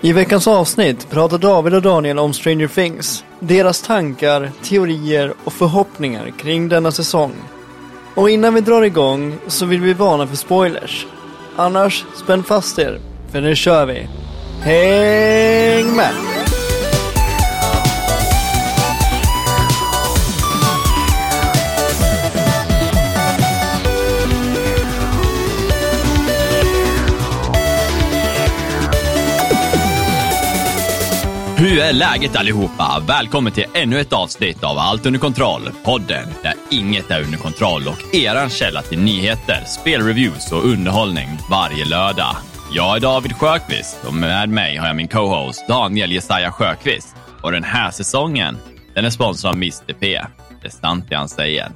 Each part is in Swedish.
I veckans avsnitt pratar David och Daniel om Stranger Things, deras tankar, teorier och förhoppningar kring denna säsong. Och innan vi drar igång så vill vi varna för spoilers. Annars, spänn fast er, för nu kör vi. Häng med! Hur är läget allihopa? Välkommen till ännu ett avsnitt av Allt under kontroll. Podden där inget är under kontroll och eran källa till nyheter, spelreviews och underhållning varje lördag. Jag är David Sjöqvist och med mig har jag min co-host Daniel Jesaja Sjöqvist. Och den här säsongen, den är sponsrad av Mr P. Det är sant det han säger.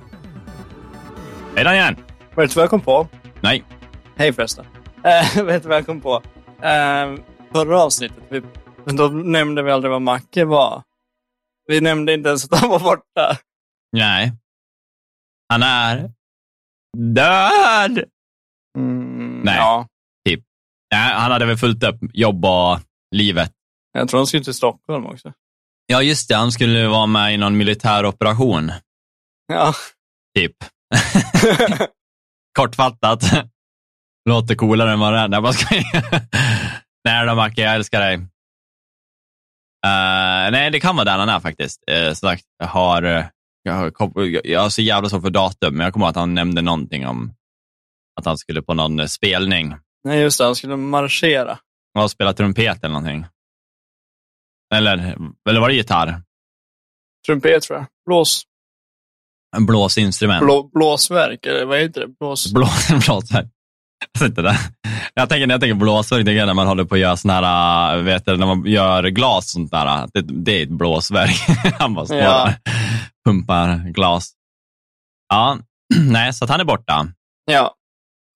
Hej Daniel! Vet du vad jag kom på? Nej. Hej förresten. Uh, vet du vad jag kom på? Uh, förra avsnittet, vi, då nämnde vi aldrig vad Macke var. Vi nämnde inte ens att han var borta. Nej. Han är död! Mm, Nej. Ja, Nej, han hade väl fullt upp jobb och livet. jag tror han skulle till Stockholm också. Ja, just det. Han skulle vara med i någon militär operation, Ja. typ. Kortfattat. Låter coolare än vad det är. Nej, bara skojar. Nej då, Macke, jag älskar dig. Eh, nej, det kan vara där han är faktiskt. Uh, sagt, jag har, eh, jag, har, jag, jag har så jävla svårt för datum, men jag kommer ihåg att han nämnde någonting om att han skulle på någon eh, spelning Nej, just det. Han skulle marschera. och spela trumpet eller någonting. Eller, eller var det gitarr? Trumpet tror jag. Blås, En blåsinstrument. blå, blåsverk, eller vad heter det? Blås... Blås, blåsverk. Jag, vet inte det. jag tänker när jag tänker blåsverk, det är när man håller på att göra såna här, äh, vet du, när man gör glas och sånt där. Det, det är ett blåsverk. Han bara står Ja. där pumpar glas. Ja, nej, så att han är borta. Ja.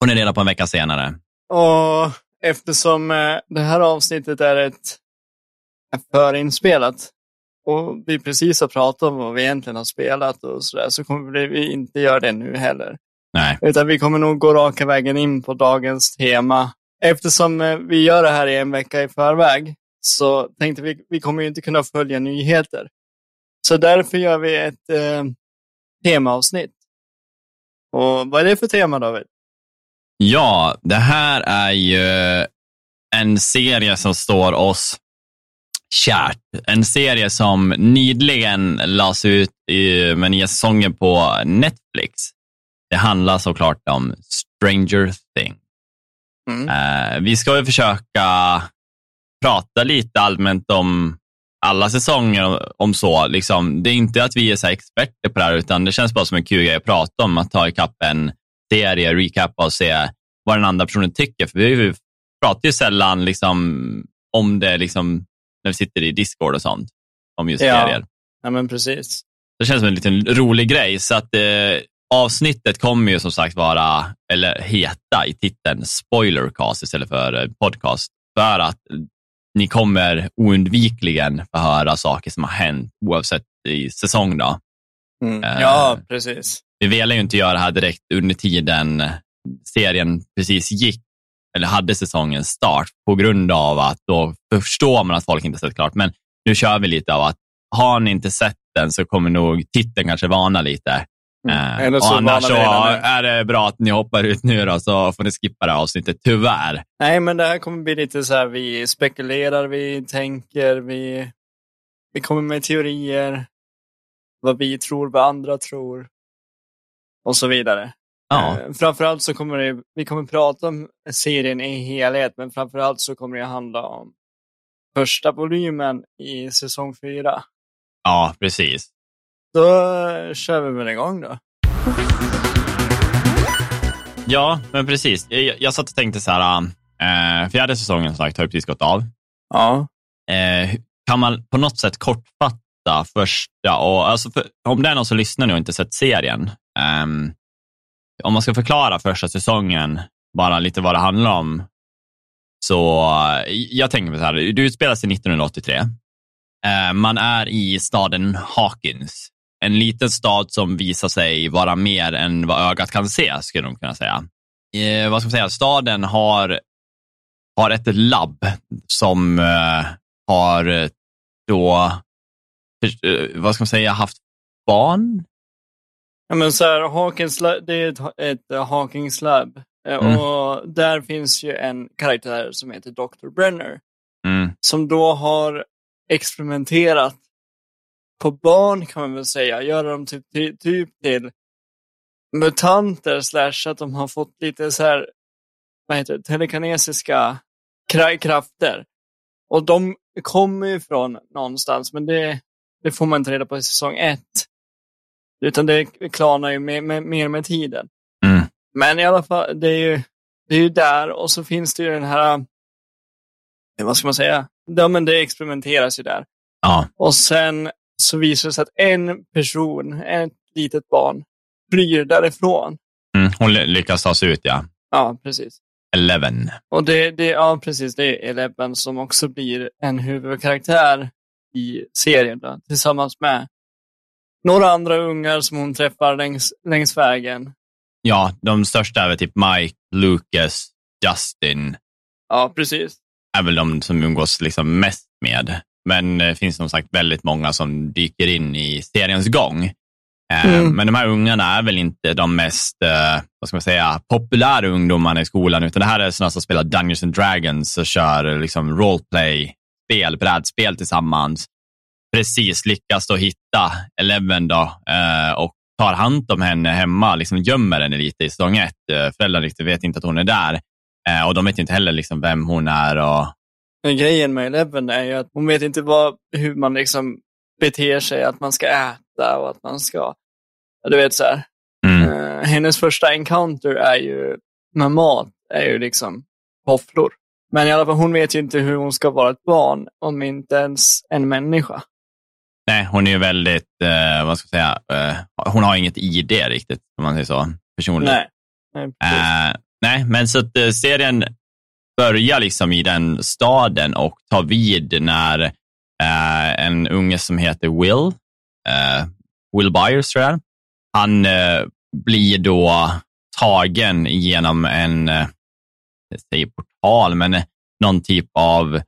Och ni reda på en vecka senare. Och eftersom eh, det här avsnittet är ett är förinspelat och vi precis har pratat om vad vi egentligen har spelat och sådär så kommer vi inte göra det nu heller. Nej, Utan vi kommer nog gå raka vägen in på dagens tema. Eftersom eh, vi gör det här i en vecka i förväg så tänkte vi vi kommer ju inte kunna följa nyheter. Så därför gör vi ett eh, temaavsnitt. Och vad är det för tema David? Ja, det här är ju en serie som står oss kärt. En serie som nyligen lades ut i, med nya säsonger på Netflix. Det handlar såklart om Stranger Things. Mm. Eh, vi ska ju försöka prata lite allmänt om alla säsonger om så. Liksom, det är inte att vi är så experter på det här, utan det känns bara som en kul grej att prata om, att ta ikapp en serie, recappa och se vad den andra personen tycker. För vi pratar ju sällan liksom, om det liksom, när vi sitter i Discord och sånt, om just Ja. serier. Ja, men precis. Det känns som en liten rolig grej. Så att eh, avsnittet kommer ju som sagt vara, eller heta i titeln spoilercast istället för eh, podcast. För att ni kommer oundvikligen få höra saker som har hänt oavsett i säsong. Då. Mm. Eh. Ja, precis. Vi ville ju inte göra det här direkt under tiden serien precis gick, eller hade säsongens start, på grund av att då förstår man att folk inte sett klart. Men nu kör vi lite av att har ni inte sett den så kommer nog titeln kanske varna lite. Eh, Eller så annars så är det bra att ni hoppar ut nu då, så får ni skippa det här avsnittet, tyvärr. Nej, men det här kommer bli lite så här, vi spekulerar, vi tänker, vi, vi kommer med teorier, vad vi tror, vad andra tror och så vidare. Ja, Eh, Framförallt så kommer det, vi kommer prata om serien i helhet, men framförallt så kommer det handla om första volymen i säsong fyra. ja precis. Då eh, kör vi väl igång då. Ja, men precis. Jag, jag satt och tänkte så här, eh, fjärde säsongen som sagt har ju precis gått av. Ja. Eh, kan man på något sätt kortfatta första, och, alltså för, om det är någon som lyssnar nu och inte sett serien, ehm, om man ska förklara första säsongen, bara lite vad det handlar om, så eh, jag tänker mig så här, det utspelar sig 1983. Eh, man är i staden Hawkins, en liten stad som visar sig vara mer än vad ögat kan se, skulle de kunna säga. Eh, vad ska man säga, staden har har ett labb som uh, har då, uh, vad ska man säga, haft barn? Ja, men så här, Hawkins, det är ett, ett Hawkings Lab. Mm. Och där finns ju en karaktär som heter Dr. Brenner. Mm. Som då har experimenterat på barn kan man väl säga. Göra dem typ, typ till mutanter slash att de har fått lite så här, vad heter det, telekinesiska krafter. Och de kommer ju från någonstans, men det, det får man inte reda på i säsong ett. Utan det klarnar ju mer med, med, med tiden. Mm. Men i alla fall, det är, ju, det är ju där och så finns det ju den här, vad ska man säga? Ja, men det experimenteras ju där. Ja. Och sen så visar det sig att en person, ett litet barn, flyr därifrån. Mm, hon lyckas ta sig ut, ja. Ja, precis. Eleven. Och det, det, ja, precis. Det är Eleven som också blir en huvudkaraktär i serien då, tillsammans med några andra ungar som hon träffar längs, längs vägen. Ja, de största är väl typ Mike, Lucas, Justin. Ja, precis. är väl de som umgås liksom mest med. Men det finns som sagt väldigt många som dyker in i seriens gång. Eh, mm. Men de här ungarna är väl inte de mest eh, vad ska man säga, populära ungdomarna i skolan, utan det här är sådana som spelar Dungeons and Dragons och kör liksom roleplay-spel, brädspel tillsammans. Precis lyckas då hitta Eleven då, eh, och tar hand om henne hemma, liksom gömmer henne lite i säsong ett. Föräldrarna vet inte att hon är där och de vet inte heller liksom vem hon är. Och... Men grejen med Eleven är ju att hon vet inte vad, hur man liksom beter sig, att man ska äta och att man ska, du vet så här. Mm. Uh, hennes första encounter är ju med mat, är ju liksom tofflor. Men i alla fall, hon vet ju inte hur hon ska vara ett barn om inte ens en människa. Nej, hon är ju väldigt, uh, vad ska jag säga, uh, hon har inget ID riktigt, om man säger så, personligen. Nej. Nej, nej men så att serien börjar liksom i den staden och tar vid när Uh, en unge som heter Will, uh, Will Byers tror jag. Han uh, blir då tagen genom en, jag säger portal, men någon typ av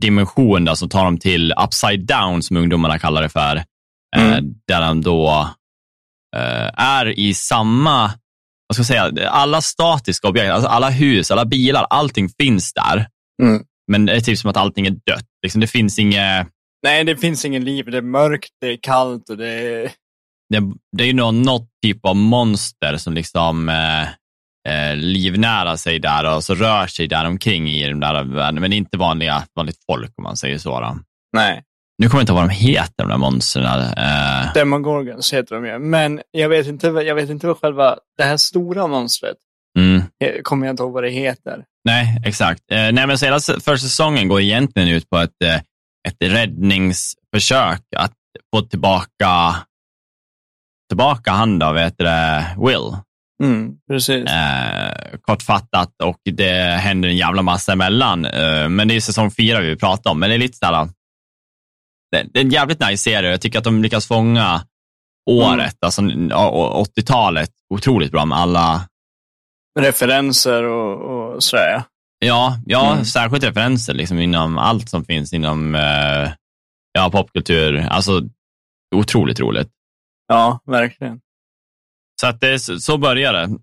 dimension där som tar dem till upside down, som ungdomarna kallar det för. Mm. Där han då är i samma, vad ska jag säga, alla statiska objekt, alltså alla hus, alla bilar, allting finns där. Mm. Men det är typ som att allting är dött. Liksom, det finns inget... Nej, det finns ingen liv. Det är mörkt, det är kallt och det är... Det, det är ju någon, något typ av monster som liksom eh, eh, livnära sig där och så rör sig där omkring i den där världen. Men det är inte vanliga, vanligt folk om man säger så. Då. Nej. Nu kommer jag inte ihåg vad de heter, de där monstren. Eh... Demogorgons heter de ju. Men jag vet, inte, jag vet inte vad själva, det här stora monstret, mm. Eh, kommer jag inte ihåg vad det heter. Nej, exakt. Eh, nej, men så hela första säsongen går egentligen ut på ett, eh, ett räddningsförsök att få tillbaka, tillbaka han då, vet det, Will. Mm, precis. Eh, kortfattat och det händer en jävla massa emellan. Eh, men det är säsong fyra vi pratar om, men det är lite sådär, det, det är en jävligt nice serie. Jag tycker att de lyckas fånga året, mm. alltså 80-talet, otroligt bra med alla referenser och, och sådär. Ja, ja mm. särskilt referenser liksom, inom allt som finns inom eh, ja, popkultur. Alltså, otroligt roligt. Ja, verkligen. Så att det, så börjar det.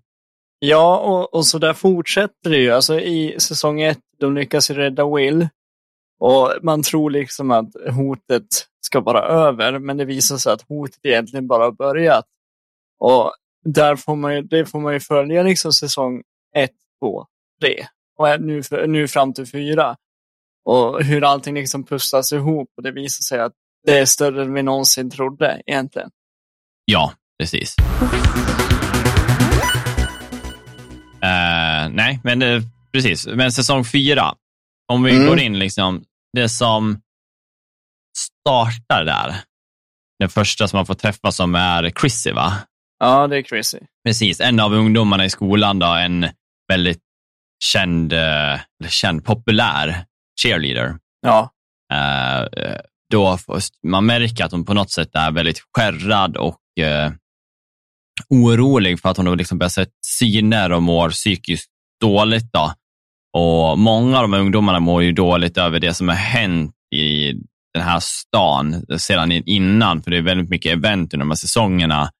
Ja, och, och så där fortsätter det ju. Alltså i säsong ett, de lyckas rädda Will. Och man tror liksom att hotet ska vara över, men det visar sig att hotet egentligen bara har börjat. Och där får man ju, det får man ju följa liksom säsong ett, två, tre och nu, nu fram till fyra. Och hur allting liksom pusslas ihop och det visar sig att det är större än vi någonsin trodde egentligen. Ja, precis. Uh, nej, men uh, precis. Men säsong fyra, om vi mm. går in liksom, det som startar där, den första som man får träffa som är Chrissy, va? Ja, det är crazy. Precis, en av ungdomarna i skolan, då, en väldigt känd, eh, eller känd, populär cheerleader. Ja. Uh, då man märker att hon på något sätt är väldigt skärrad och uh, orolig för att hon har liksom börjat se syner och mår psykiskt dåligt. Då. Och många av de här ungdomarna mår ju dåligt över det som har hänt i den här stan sedan innan, för det är väldigt mycket event under de här säsongerna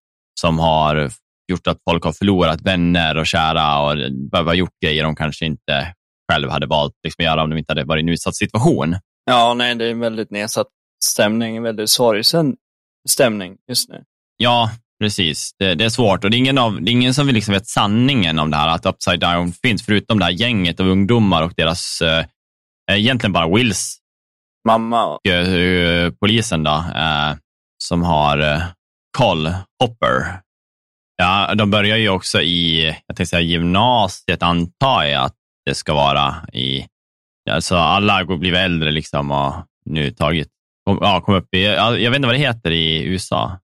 som har gjort att folk har förlorat vänner och kära och behöver gjort grejer de kanske inte själv hade valt liksom, att göra om de inte hade varit i en utsatt situation. Ja, nej, det är en väldigt nedsatt stämning, en väldigt sorgsen stämning just nu. Ja, precis. Det, det, är svårt och det är ingen, av, är ingen som vill liksom vet sanningen om det här, att Upside Down finns, förutom det här gänget av ungdomar och deras, eh, egentligen bara Wills mamma och uh, polisen då, uh, som har uh, Col Hopper. Ja, de börjar ju också i, jag tänkte säga gymnasiet, antar jag att det ska vara i, alltså alla har blivit äldre liksom och nu tagit, kom, ja, kom upp i, jag vet inte vad det heter i USA.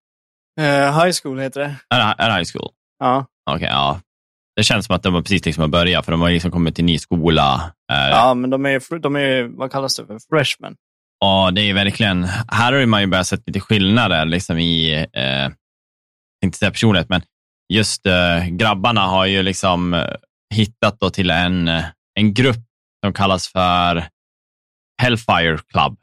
High school heter det. Är, är high school? Ja. Okej, okay, ja. Det känns som att de har precis liksom har börjat, för de har liksom kommit till ny skola. Ja, men de är, de är, vad kallas det för, freshmen. Ja, det är verkligen, här har man ju börjat se lite skillnader liksom i, eh, inte säga personlighet, men just eh, grabbarna har ju liksom eh, hittat då till en, eh, en grupp som kallas för Hellfire Club.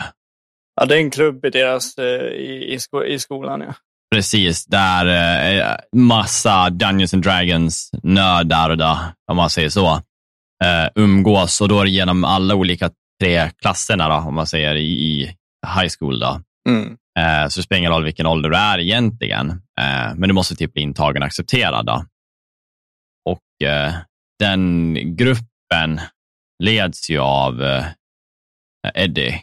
Ja, det är en klubb i deras, eh, i, i, sko i skolan, ja. Precis, där eh, massa Dungeons and Dragons nördar, då, om man säger så, eh, umgås och då är det genom alla olika tre klasserna, då, om man säger i, i high school. Då. Mm. Eh, så det spelar ingen roll vilken ålder du är egentligen, eh, men du måste typ bli intagen och accepterad. Då. Och eh, den gruppen leds ju av eh, Eddie,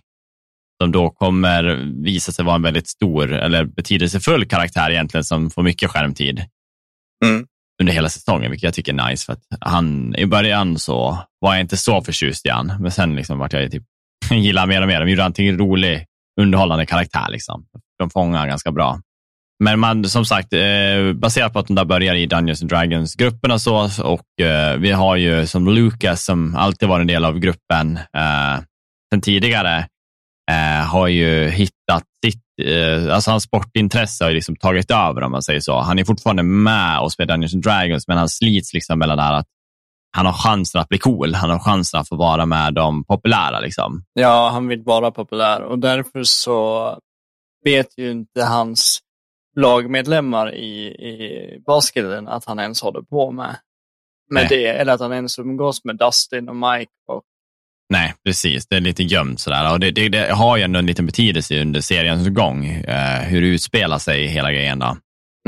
som då kommer visa sig vara en väldigt stor eller betydelsefull karaktär egentligen, som får mycket skärmtid. Mm under hela säsongen, vilket jag tycker är nice. För att han, I början så var jag inte så förtjust i han, men sen liksom vart jag typ, gillar mer och mer. De gjorde han till en rolig, underhållande karaktär. Liksom. De fångar ganska bra. Men man, som sagt, eh, baserat på att de där börjar i Dungeons and Dragons-gruppen och så, och eh, vi har ju som Lucas, som alltid varit en del av gruppen eh, sen tidigare, eh, har ju hittat sitt, eh, alltså hans sportintresse har ju liksom tagit över om man säger så. Han är fortfarande med och spelar Dungeons Dragons, men han slits liksom mellan det här att han har chansen att bli cool. Han har chansen att få vara med de populära. Liksom. Ja, han vill vara populär och därför så vet ju inte hans lagmedlemmar i, i basketen att han ens håller på med, med det, eller att han ens umgås med Dustin och Mike och Nej, precis. Det är lite gömt sådär. Och det, det, det har ju ändå en liten betydelse under seriens gång, eh, hur det utspelar sig hela grejen. Då.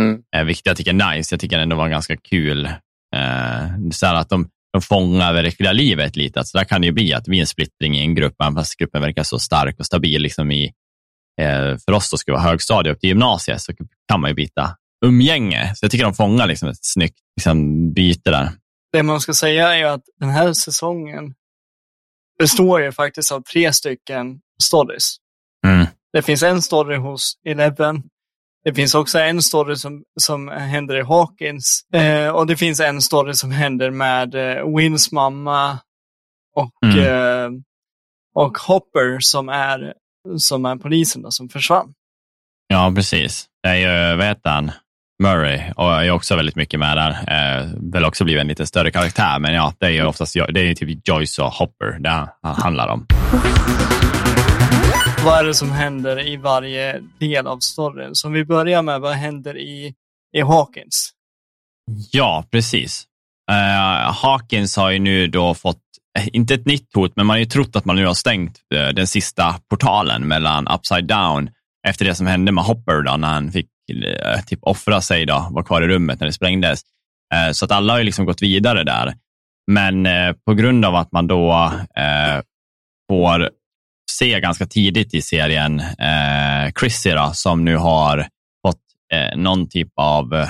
Mm. Eh, vilket jag tycker är nice. Jag tycker det ändå var ganska kul. Eh, så att de, de fångar verkliga livet lite. Så där kan det ju bli att det blir en splittring i en grupp, även fast gruppen verkar så stark och stabil. Liksom i, eh, för oss då ska vara högstadie upp till gymnasiet så kan man ju byta umgänge. Så jag tycker de fångar liksom ett snyggt liksom, byte där. Det man ska säga är att den här säsongen består ju faktiskt av tre stycken stories. Mm. Det finns en story hos Eleven. Det finns också en story som, som händer i Hawkins. Eh, och det finns en story som händer med eh, Wills mamma och, mm. eh, och Hopper som är, som är polisen då, som försvann. Ja, precis. Det är ju, vad heter han? Murray och är också väldigt mycket med där. Eh, väl också blivit en lite större karaktär, men ja, det är ju oftast det är typ Joyce och Hopper det handlar om. Vad är det som händer i varje del av storyn? Som vi börjar med, vad händer i, i Hawkins? Ja, precis. Uh, Hawkins har ju nu då fått, eh, inte ett nytt hot, men man har ju trott att man nu har stängt uh, den sista portalen mellan Upside Down efter det som hände med Hopper då, när han fick Eh, Eh, typ offra sig, då, var kvar i rummet när det sprängdes. Eh, så att alla har ju liksom gått vidare där. Men eh, på grund av att man då får se ganska tidigt i serien Chrissy då, som nu har fått någon typ av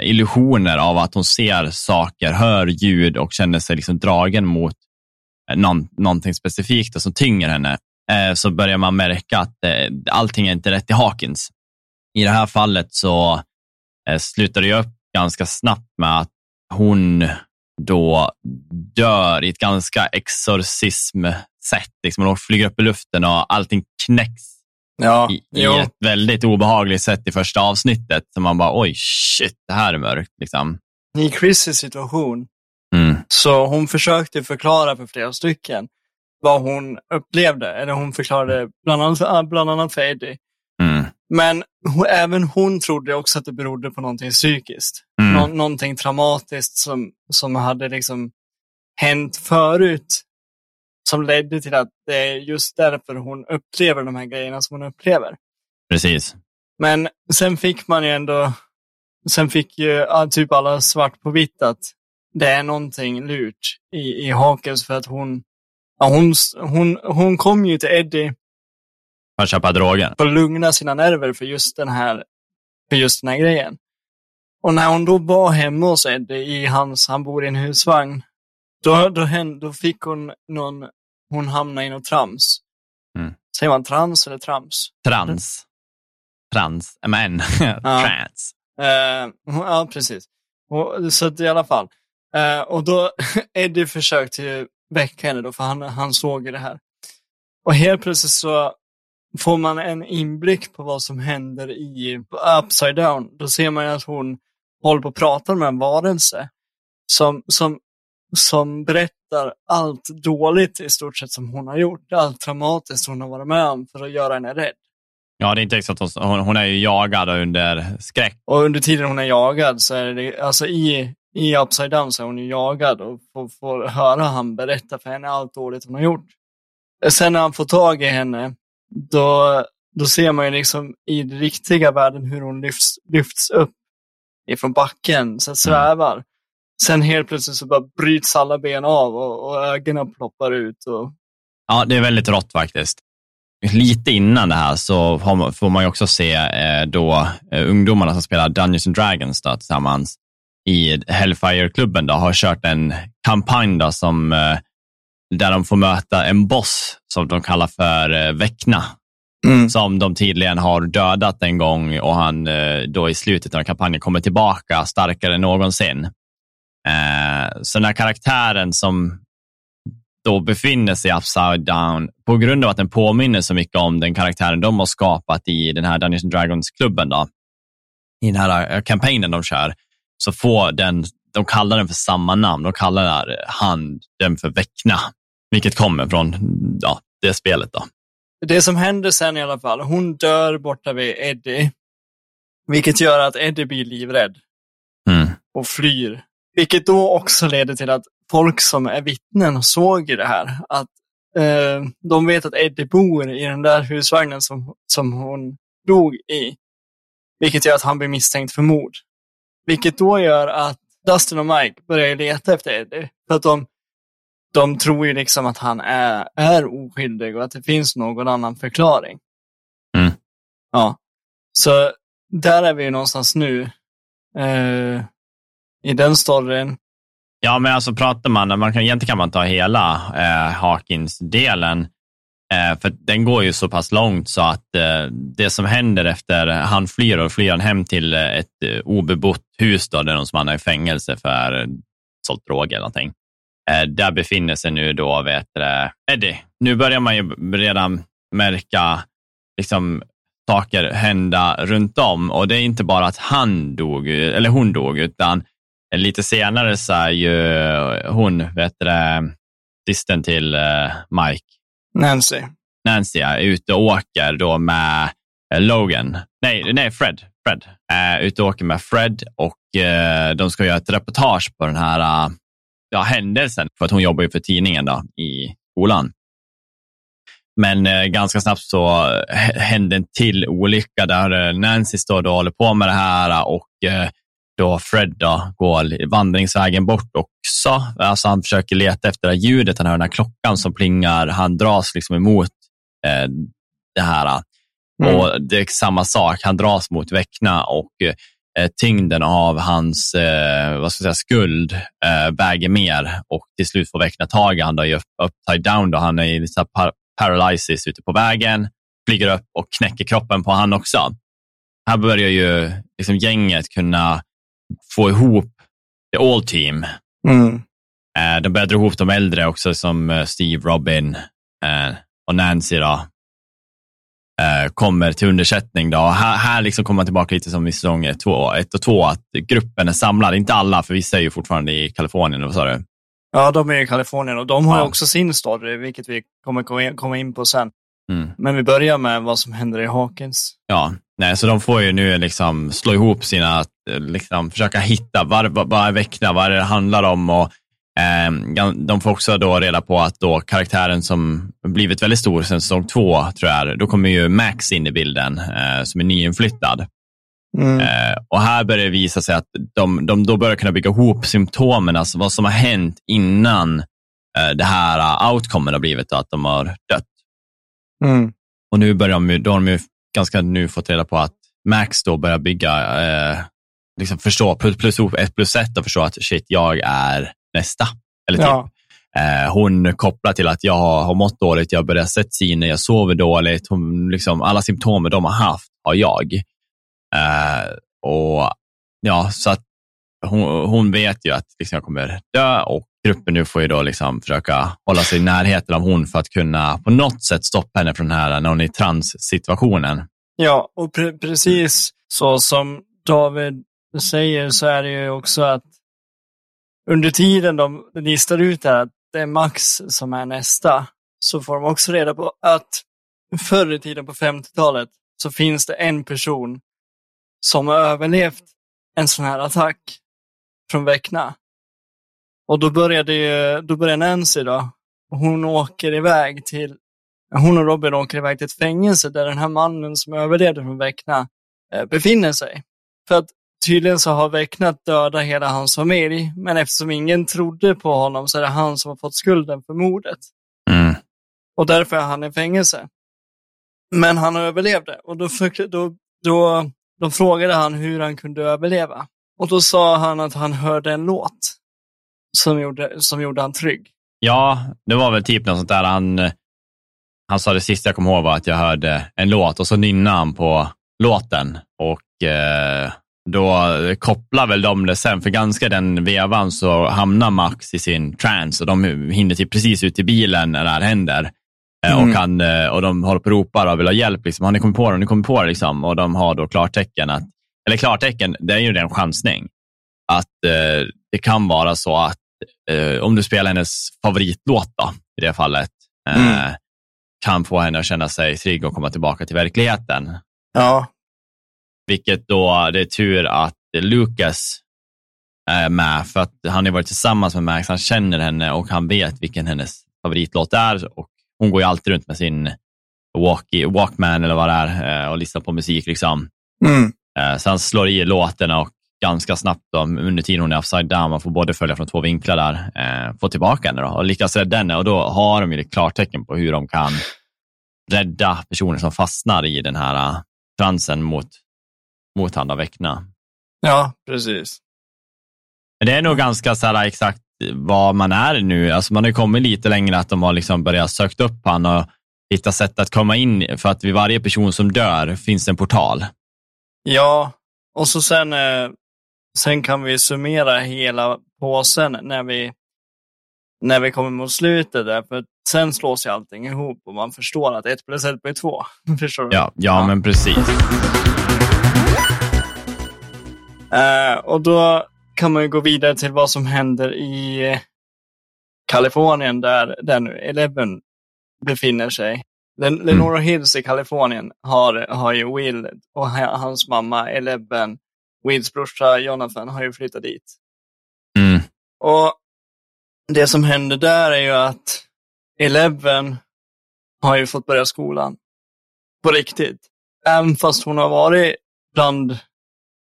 illusioner av att hon ser saker, hör ljud och känner sig liksom dragen mot någon, någonting specifikt som tynger henne, så börjar man märka att allting är inte rätt i Hawkins. I det här fallet så eh, slutar det upp ganska snabbt med att hon då dör i ett ganska exorcism-sätt. Liksom hon flyger upp i luften och allting knäcks ja, i, i ett väldigt obehagligt sätt i första avsnittet. Så man bara, oj, shit, det här är mörkt. Liksom. I Chris situation Mm. Så hon försökte förklara för flera stycken vad hon upplevde. Eller hon förklarade bland annat, bland annat för Eddie. Men även hon trodde också att det berodde på någonting psykiskt. Mm. Nå, någonting traumatiskt som, som hade liksom hänt förut. Som ledde till att det är just därför hon upplever de här grejerna som hon upplever. Precis. Men sen fick man ju ändå, sen fick ju typ alla svart på vitt att det är någonting lurt i, i Hawkins för att hon, ja, hon, hon, hon kom ju till Eddie att köpa droger. för att lugna sina nerver för just den här, för just den här grejen. Och när hon då var hemma hos Eddie i hans, han bor i en husvagn, då, då, hände, då fick hon någon, hon hamnade i något trams. Mm. Säger man trans eller trams? Trans. Trans. Men. Trans. Eh, hon- ja, precis. Och, så att i alla fall. Eh, och då, Eddie försökte ju väcka henne då, för han, han såg ju det här. Och helt plötsligt så får man en inblick på vad som händer i Upside Down. Då ser man ju att hon håller på att prata med en varelse som, som, som berättar allt dåligt i stort sett som hon har gjort. Allt traumatiskt hon har varit med om för att göra henne rädd. Ja, det är inte hon, hon, hon är ju jagad under skräck. Och under tiden hon är jagad så är det, alltså i, i Upside Down så är hon ju jagad och får, får höra han berätta för henne allt dåligt hon har gjort. Sen när han får tag i henne, då, då ser man ju liksom i den riktiga världen hur hon lyfts, lyfts upp ifrån backen, så att svävar. Sen helt plötsligt så bara bryts alla ben av och, och ögonen ploppar ut. Och, Ja, det är väldigt rått faktiskt. Lite innan det här så man- får man ju också se eh, då eh, ungdomarna som spelar Dungeons and Dragons då, tillsammans i Hellfire-klubben då, har kört en kampanj då, som, eh, där de får möta en boss som de kallar för eh, Väckna. Som de tydligen har dödat en gång och han eh, då i slutet av kampanjen kommer tillbaka starkare än någonsin. Eh, så den här karaktären som då befinner sig upside down på grund av att den påminner så mycket om den karaktären de har skapat i den här Dungeons Dragons-klubben. Då. I den här kampanjen de kör, så får den, de kallar den för samma namn. De kallar han den för Väckna, vilket kommer från ja, det spelet. då. Det som händer sen i alla fall, hon dör borta vid Eddie. Vilket gör att Eddie blir livrädd Mm. och flyr. Vilket då också leder till att folk som är vittnen såg ju det här. Att eh, de vet att Eddie bor i den där husvagnen som, som hon dog i. Vilket gör att han blir misstänkt för mord. Vilket då gör att Dustin och Mike börjar leta efter Eddie. För att de, de tror ju liksom att han är, är oskyldig och att det finns någon annan förklaring. Mm. Ja. Så där är vi ju någonstans nu. Eh, I den storyn. Ja, men alltså pratar man, man kan, egentligen kan man ta hela eh, Hawkins-delen, eh, för den går ju så pass långt så att eh, det som händer efter han flyr och flyr han hem till eh, ett eh, obebott hus då, där någon som hamnar i fängelse för eh, sålt droger eller någonting. Eh, där befinner sig nu då, vet du, Eddie. Nu börjar man ju redan märka liksom, saker hända runt om och det är inte bara att han dog, eller hon dog, utan Lite senare så är ju hon, vet du, systern till eh, Mike, Nancy. Nancy, är ute och åker då med eh, Logan. Nej, nej Fred. Fred. Är ute och åker med Fred och de ska göra ett reportage på den här ja, händelsen, för att hon jobbar ju för tidningen då, i skolan. Men eh, ganska snabbt så h- hände en till olycka där eh, Nancy står och håller på med det här och eh, då Fred då går vandringsvägen bort också. Alltså han försöker leta efter det här ljudet, han hör den här klockan som plingar. Han dras liksom emot eh, det här. Mm. Och det är samma sak, han dras mot Väckna och eh, tyngden av hans eh, vad ska jag säga, skuld eh, väger mer och till slut får Väckna tag i han då i upside down. Då. Han är i så par paralysis ute på vägen, flyger upp och knäcker kroppen på han också. Här börjar ju liksom gänget kunna få ihop the all team. Mm. Eh, de börjar dra ihop de äldre också som eh, Steve, Robin eh, och Nancy. Då. Eh, kommer till undersättning. Då. Här, här liksom kommer man tillbaka lite som i säsong 1 och 2, att gruppen är samlad. Inte alla, för vissa är ju fortfarande i Kalifornien. Vad sa du? Ja, de är i Kalifornien och de har ja. också sin story, vilket vi kommer komma in på sen. Mm. Men vi börjar med vad som händer i Hawkins. Ja, nej, så de får ju nu liksom slå ihop sina, liksom, försöka hitta vad, vad, vad är Väckna, vad är det handlar om och eh, de får också då reda på att då karaktären som blivit väldigt stor sen säsong två, tror jag, då kommer ju Max in i bilden eh, som är nyinflyttad. Mm. Eh, och här börjar det visa sig att de, de då börjar kunna bygga ihop symptomen, alltså vad som har hänt innan eh, det här uh, outcomen har blivit, att de har dött. Mm. Och nu börjar de, då har de ju ganska nu fått reda på att Max då börjar bygga, eh, liksom förstå, plus, plus ett plus ett och förstå att shit, jag är nästa. Eller typ. Ja. Eh, hon kopplar till att jag har, mått dåligt, jag börjar sett syner, jag sover dåligt. Hon, liksom, alla symptomer de har haft har jag. Eh, och ja, så att hon, hon vet ju att liksom, jag kommer dö och gruppen nu får ju då liksom försöka hålla sig i närheten av hon för att kunna på något sätt stoppa henne från den här när hon är i transsituationen. Ja, och pre precis så som David säger så är det ju också att under tiden de listar ut här att det är Max som är nästa, så får de också reda på att förr i tiden på 50-talet så finns det en person som har överlevt en sån här attack från Väckna. Och då började, ju, då började Nancy då, och hon åker iväg till, hon och Robin åker iväg till ett fängelse där den här mannen som överlevde från Väckna eh, befinner sig. För att tydligen så har Väckna dödat hela hans familj, men eftersom ingen trodde på honom så är det han som har fått skulden för mordet. Mm. Och därför är han i fängelse. Men han överlevde och då, då, då, då frågade han hur han kunde överleva. Och då sa han att han hörde en låt som gjorde, som gjorde han trygg. Ja, det var väl typ något sånt där. Han, han sa det sista jag kom ihåg var att jag hörde en låt och så nynnade han på låten och eh, då kopplar väl de det sen, för ganska den vevan så hamnar Max i sin trance och de hinner typ precis ut i bilen när det här händer. Eh, mm. Och, han, eh, och de håller på och ropar och vill ha hjälp. Liksom. Har ni kommit på det? Har ni kommit på det? Liksom. Och de har då klartecken att, eller klartecken, det är ju en chansning. Att eh, det kan vara så att eh, om du spelar hennes favoritlåt då, i det fallet, eh, mm. kan få henne att känna sig trygg och komma tillbaka till verkligheten. Ja. Vilket då, det är tur att Lucas är med, för att han har varit tillsammans med Max, han känner henne och han vet vilken hennes favoritlåt är och hon går ju alltid runt med sin walkie, Walkman eller vad det är eh, och lyssnar på musik. Liksom. Mm. Eh, så han slår i låten och ganska snabbt då, under tiden hon är upside down, man får både följa från två vinklar där, eh, få tillbaka henne då, och lyckas rädda henne och då har de ju ett klartecken på hur de kan rädda personer som fastnar i den här uh, transen mot, mot han Väckna. Ja, precis. Men det är nog ganska så här, exakt vad man är nu. Alltså man har kommit lite längre att de har liksom börjat söka upp han och hitta sätt att komma in för att vid varje person som dör finns en portal. Ja, och så sen eh, Sen kan vi summera hela påsen när vi, när vi kommer mot slutet. Där, för sen slås ju allting ihop och man förstår att ett plus ett blir två. förstår du? Ja, ja, ja. men precis. Uh, och då kan man ju gå vidare till vad som händer i Kalifornien där, där nu Eleven befinner sig. Len mm. Lenora Hills i Kalifornien har, har ju Will och hans mamma Eleven Wills brorsa Jonathan har ju flyttat dit. Mm. Och det som händer där är ju att Eleven har ju fått börja skolan. På riktigt. Även fast hon har varit bland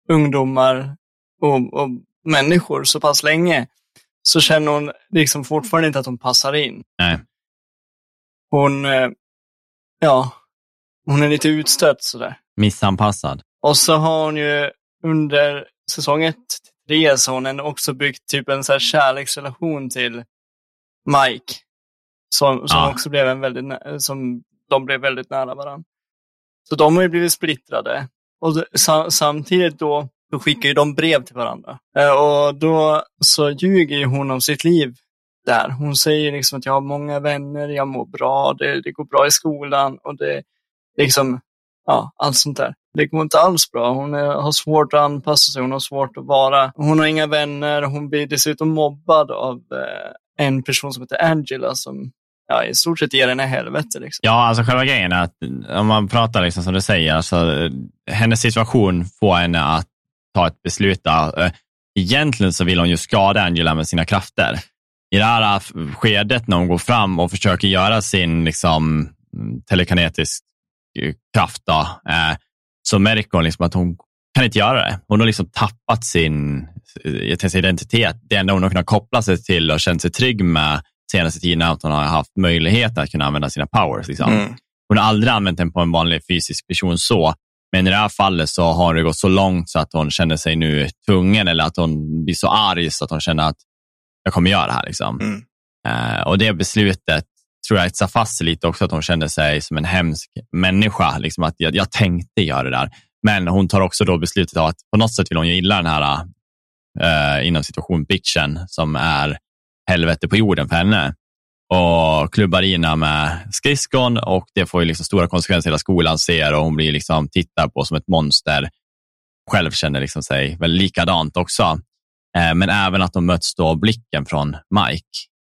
ungdomar och, och människor så pass länge så känner hon liksom fortfarande inte att hon passar in. Nej. Hon, eh, ja, hon är lite utstött sådär. Missanpassad. Och så har hon ju under säsong 1 3 så har hon också byggt typ en så här kärleksrelation till Mike. Som, som ja. också blev en väldigt, som de blev väldigt nära varandra. Så de har ju blivit splittrade. Och sa, samtidigt då, då skickar ju de brev till varandra. Eh, och då så ljuger hon om sitt liv där. Hon säger liksom att jag har många vänner, jag mår bra, det, det går bra i skolan och det, liksom, ja, allt sånt där. Det går inte alls bra. Hon är, har svårt att anpassa sig, hon har svårt att vara. Hon har inga vänner, hon blir dessutom mobbad av eh, en person som heter Angela som ja, i stort sett ger henne helvete. Liksom. Ja, alltså själva grejen är att om man pratar liksom som du säger, alltså, hennes situation får henne att ta ett beslut. Där. Eh, egentligen så vill hon ju skada Angela med sina krafter. I det här skedet när hon går fram och försöker göra sin liksom, telekinetisk eh, kraft, då, eh, så märker hon liksom att hon kan inte göra det. Hon har liksom tappat sin eh, sin identitet. Det enda hon har kunnat koppla sig till och känt sig trygg med senaste tiden hon har haft möjlighet att kunna använda sina powers. Liksom. Mm. Hon har aldrig använt den på en vanlig fysisk person så, men i det här fallet så har det gått så långt så att hon känner sig nu tvungen eller att hon blir så arg så att hon känner att jag kommer göra det här. Liksom. Mm. Uh, och det beslutet tror jag etsar fast lite också, att hon kände sig som en hemsk människa. Liksom att jag, jag tänkte göra det där. Men hon tar också då beslutet av att på något sätt vill hon gilla den här, uh, inom situation, bitchen som är helvete på jorden för henne och klubbar in med skridskon och det får ju liksom stora konsekvenser. Hela skolan ser och hon blir liksom tittar på som ett monster. Själv känner liksom sig väl likadant också. Eh, men även att de möts då blicken från Mike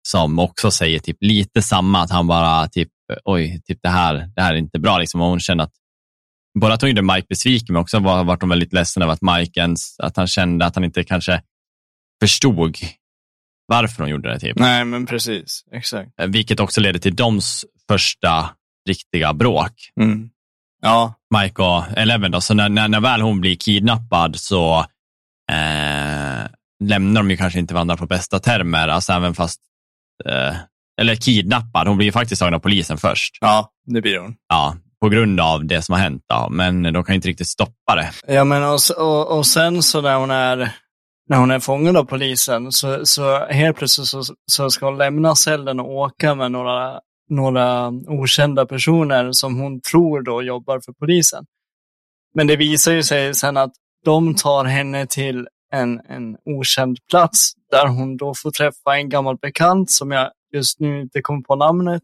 som också säger typ lite samma, att han bara typ, oj, typ det här, det här är inte bra. Liksom. Och hon känner att, både att hon gjorde Mike besviken, men också var, vart hon väldigt ledsen över att Mike ens, att han kände att han inte kanske förstod varför de gjorde det. Typ. Nej, men precis. Exakt. Eh, vilket också leder till doms första riktiga bråk. Mm. Ja. Mike och Eleven. Då. Så när, när, när väl hon blir kidnappad så eh, lämnar de ju kanske inte varandra på bästa termer. Alltså även fast, eh, eller kidnappad. Hon blir ju faktiskt tagen av polisen först. Ja, det blir hon. Ja, på grund av det som har hänt. Då. Men de kan inte riktigt stoppa det. Ja, men och, och, och sen så när hon är när hon är fångad av polisen så, så helt plötsligt så, så ska hon lämna cellen och åka med några, några okända personer som hon tror då jobbar för polisen. Men det visar ju sig sen att de tar henne till en, en okänd plats där hon då får träffa en gammal bekant som jag just nu inte kommer på namnet.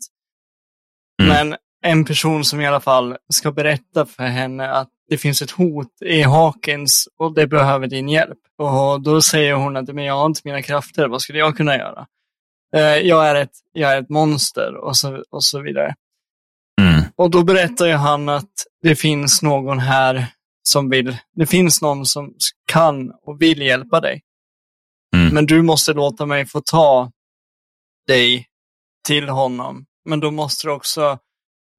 Mm. Men en person som i alla fall ska berätta för henne att det finns ett hot i Hawkins och det behöver din hjälp. Och då säger hon att men jag har inte mina krafter, vad skulle jag kunna göra? Eh, jag, är ett, jag är ett monster och så, och så vidare. Mm. Och då berättar ju han att det finns någon här som vill, det finns någon som kan och vill hjälpa dig. Mm. Men du måste låta mig få ta dig till honom. Men då måste du också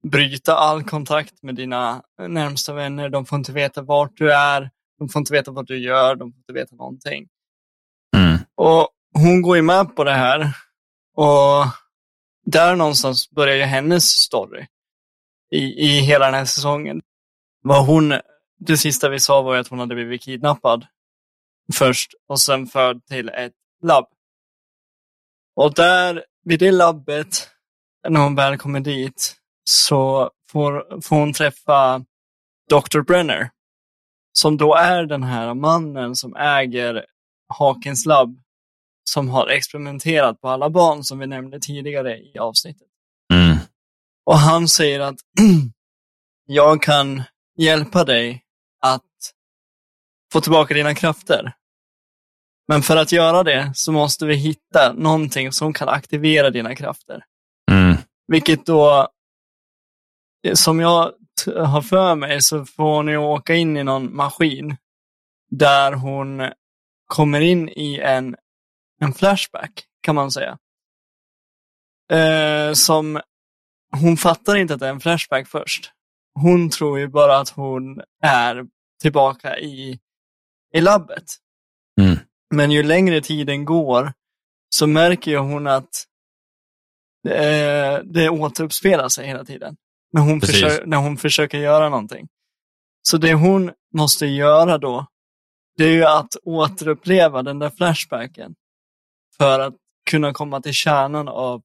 bryta all kontakt med dina närmsta vänner. De får inte veta vart du är. De får inte veta vad du gör. De får inte veta någonting. Mm. Och hon går ju med på det här. Och där någonstans börjar ju hennes story i, i hela den här säsongen. Vad hon, det sista vi sa var att hon hade blivit kidnappad först och sen förd till ett labb. Och där, vid det labbet, när hon väl kommer dit, så får, får hon träffa Dr. Brenner, som då är den här mannen som äger Hawkins labb, som har experimenterat på alla barn som vi nämnde tidigare i avsnittet. Mm. Och han säger att jag kan hjälpa dig att få tillbaka dina krafter. Men för att göra det så måste vi hitta någonting som kan aktivera dina krafter. Mm. Vilket då som jag har för mig så får hon ju åka in i någon maskin där hon kommer in i en, en flashback, kan man säga. Eh, som hon fattar inte att det är en flashback först. Hon tror ju bara att hon är tillbaka i, i labbet. Mm. Men ju längre tiden går så märker ju hon att det, det återuppspelar sig hela tiden. När hon, försöker, när hon försöker göra någonting. Så det hon måste göra då, det är ju att återuppleva den där flashbacken. För att kunna komma till kärnan av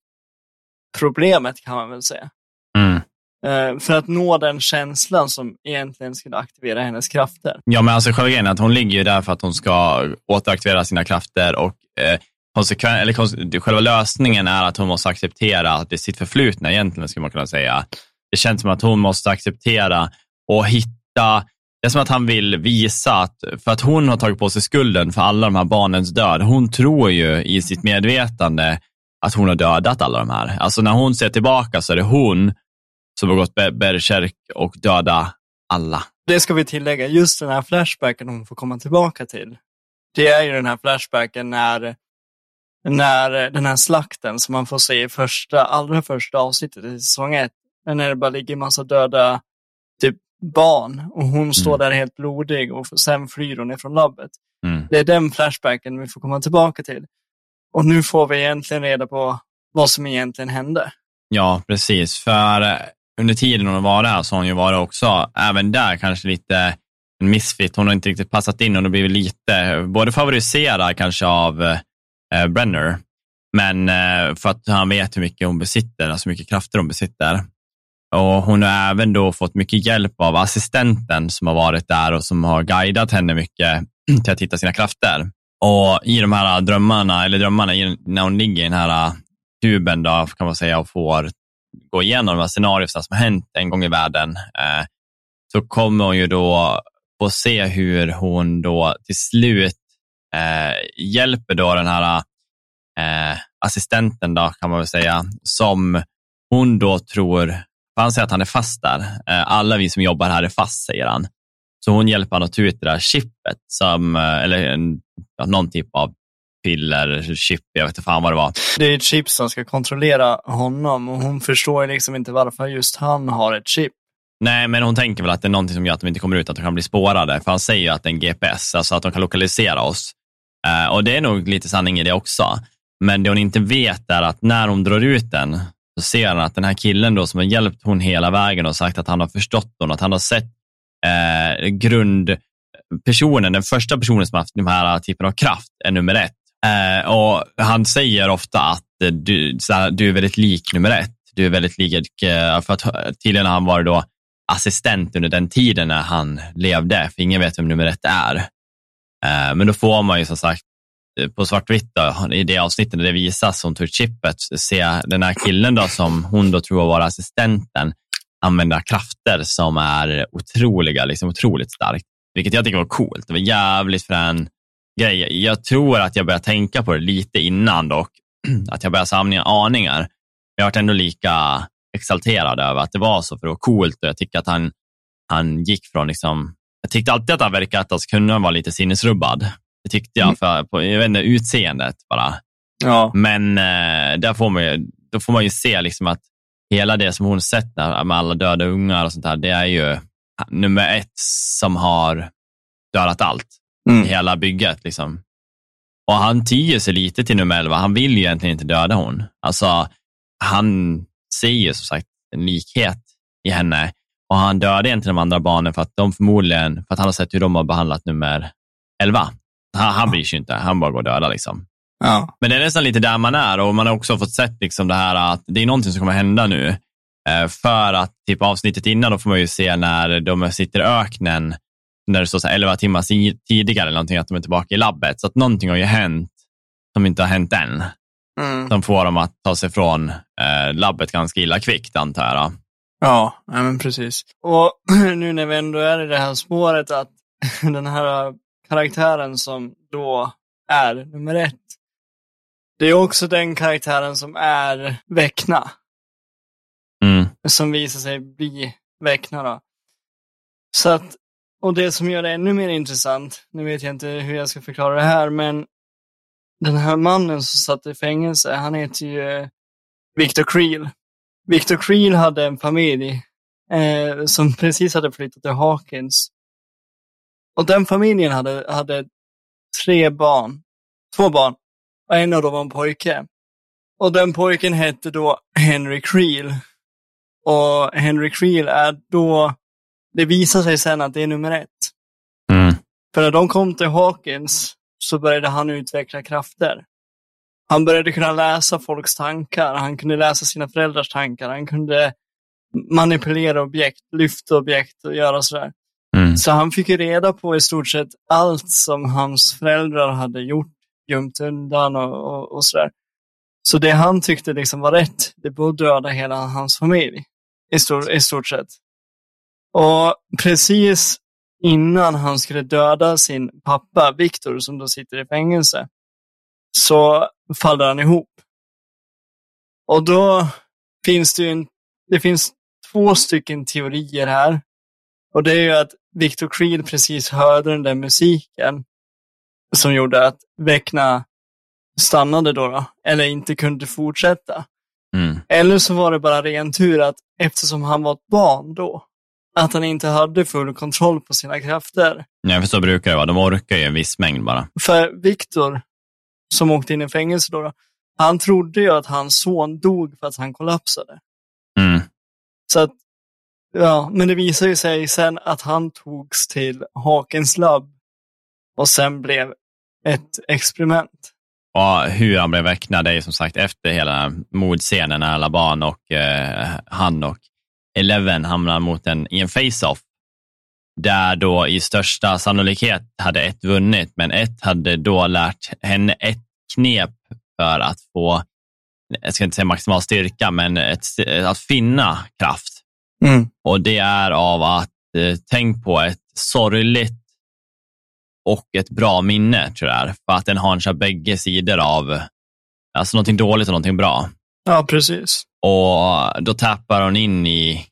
problemet kan man väl säga. Mm. Uh, för att nå den känslan som egentligen skulle aktivera hennes krafter. Ja, men alltså själva grejen är att hon ligger ju där för att hon ska återaktivera sina krafter och eh, konsekven eller själva lösningen är att hon måste acceptera det sitt förflutna egentligen, skulle man kunna säga det känns som att hon måste acceptera och hitta det är som att han vill visa att, för att hon har tagit på sig skulden för alla de här barnens död. Hon tror ju i sitt medvetande att hon har dödat alla de här. Alltså när hon ser tillbaka så är det hon som har gått bärsärk och dödat alla. Det ska vi tillägga, just den här flashbacken hon får komma tillbaka till. Det är ju den här flashbacken när, när den här slakten som man får se i första, allra första avsnittet i säsong ett, när det bara ligger en massa döda typ barn och hon mm. står där helt blodig och sen flyr hon ifrån labbet. Mm. Det är den flashbacken vi får komma tillbaka till. Och nu får vi egentligen reda på vad som egentligen hände. Ja, precis. För eh, under tiden hon varit här så har hon ju varit också, även där kanske lite en missfit. Hon har inte riktigt passat in och det blivit lite, både favoriserad kanske av eh, Brenner, men eh, för att han vet hur mycket hon besitter, alltså hur mycket krafter hon besitter. Och hon har även då fått mycket hjälp av assistenten som har varit där och som har guidat henne mycket till att hitta sina krafter. Och i de här drömmarna, eller drömmarna, när hon ligger i den här äh, tuben då, kan man säga, och får gå igenom de här scenarierna som har hänt en gång i världen, eh, så kommer hon ju då få se hur hon då till slut eh, hjälper då den här eh, assistenten, då, kan man väl säga, som hon då tror, han säger att han är fast där. Eh, alla vi som jobbar här är fast, säger han. Så hon hjälper honom att ta ut det där chippet, som, eh, eller en, någon typ av piller, chip, jag vet inte fan vad det var. Det är ett chip som ska kontrollera honom och hon förstår liksom inte varför just han har ett chip. Nej, men hon tänker väl att det är någonting som gör att de inte kommer ut, att de kan bli spårade. För han säger ju att det är en GPS, alltså att de kan lokalisera oss. Uh, och det är nog lite sanning i det också. Men det hon inte vet är att när hon drar ut den, så ser han att den här killen då som har hjälpt hon hela vägen och sagt att han har förstått hon, att han har sett eh, grundpersonen, den första personen som har haft den här typen av kraft, är nummer ett. Eh, och Han säger ofta att du, här, du är väldigt lik nummer ett. Du är väldigt lik, eh, för att tydligen har han varit då assistent under den tiden när han levde, för ingen vet vem nummer ett är. Eh, men då får man ju som sagt på svartvitt i det avsnittet där det visas hon tog chippet, se den här killen då som hon då tror var assistenten använda krafter som är otroliga, liksom otroligt starkt. Vilket jag tycker var coolt. Det var jävligt frän grej. Jag tror att jag började tänka på det lite innan dock. Att jag började samla aningar. Jag varit ändå lika exalterad över att det var så, för det var coolt och jag tycker att han, han gick från liksom, jag tyckte alltid att han verkade att alltså, kunde vara lite sinnesrubbad. Det tyckte jag, mm. för på, jag vet inte, utseendet bara. Ja. Men eh, där får man ju, då får man ju se liksom att hela det som hon sett där, med alla döda ungar och sånt där, det är ju nummer ett som har dödat allt. Mm. Hela bygget. Liksom. Och han tyr sig lite till nummer 11. Han vill ju egentligen inte döda hon. Alltså, han ser ju som sagt en likhet i henne och han dödade egentligen de andra barnen för att de förmodligen, för att han har sett hur de har behandlat nummer 11. Han, han bryr sig inte, han bara går och dödar liksom. Ja. Men det är nästan lite där man är och man har också fått sett liksom det här att det är någonting som kommer hända nu. Eh, för att typ avsnittet innan, då får man ju se när de sitter i öknen, när det står så 11 timmar tidigare eller någonting, att de är tillbaka i labbet. Så att någonting har ju hänt som inte har hänt än. Mm. Som får dem att ta sig från eh, labbet ganska illa kvickt, antar jag. Ja, men precis. Och nu när vi ändå är i det här spåret att den här karaktären som då är nummer ett, det är också den karaktären som är Väckna. Mm. Som visar sig bli Väckna då. Så att, och det som gör det ännu mer intressant, nu vet jag inte hur jag ska förklara det här, men den här mannen som satt i fängelse, han heter ju eh, Victor Creel. Victor Creel hade en familj eh, som precis hade flyttat till Hawkins. Och den familjen hade, hade tre barn, två barn, och en av dem var en pojke. Och den pojken hette då Henry Creel. Och Henry Creel är då, det visar sig sen att det är nummer ett. Mm. För när de kom till Hawkins så började han utveckla krafter. Han började kunna läsa folks tankar, han kunde läsa sina föräldrars tankar, han kunde manipulera objekt, lyfta objekt och göra sådär. Mm. Så han fick ju reda på i stort sett allt som hans föräldrar hade gjort, gömt undan och, och, och sådär. Så det han tyckte liksom var rätt, det var att döda hela hans familj. I, stor, I stort sett. Och precis innan han skulle döda sin pappa, Viktor, som då sitter i fängelse, så faller han ihop. Och då finns det ju en, det finns två stycken teorier här. Och det är ju att Victor Creed precis hörde den där musiken som gjorde att Vecna stannade då, då eller inte kunde fortsätta. Mm. Eller så var det bara ren tur att eftersom han var ett barn då, att han inte hade full kontroll på sina krafter. Ja, för så brukar det vara. De orkar ju en viss mängd bara. För Viktor, som åkte in i fängelse då, då, han trodde ju att hans son dog för att han kollapsade. Mm. Så att, ja, men det visar ju sig sen att han togs till Hakens labb och sen blev ett experiment. Och hur han blev väcknad är ju som sagt efter hela mordscenen när alla barn och eh, han och Eleven hamnar mot en, i en face-off. Där då i största sannolikhet hade ett vunnit, men ett hade då lärt henne ett knep för att få, jag ska inte säga maximal styrka, men ett, att finna kraft. Mm. Och det är av att eh, tänk på ett sorgligt och ett bra minne, tror jag. För att den har en bägge sidor av alltså någonting dåligt och någonting bra. Ja, precis. Och då tappar hon in i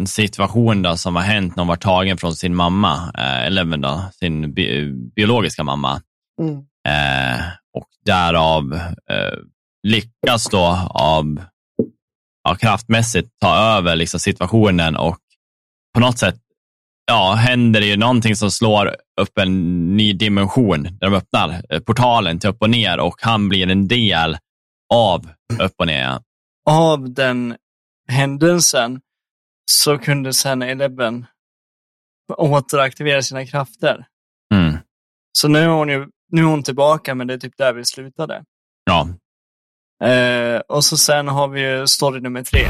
en situation då som har hänt när hon var tagen från sin mamma, eh, eller då, sin bi biologiska mamma. Mm. Eh, och därav eh, lyckas då av, ja, kraftmässigt ta över liksom situationen och på något sätt ja, händer det ju någonting som slår upp en ny dimension där de öppnar eh, portalen till upp och ner och han blir en del av upp och ner. Av den händelsen så kunde sen Eleven återaktivera sina krafter. Mm. Så nu är hon ju nu är hon tillbaka, men det är typ där vi slutade. Ja, Eh, och så sen har vi ju story nummer tre.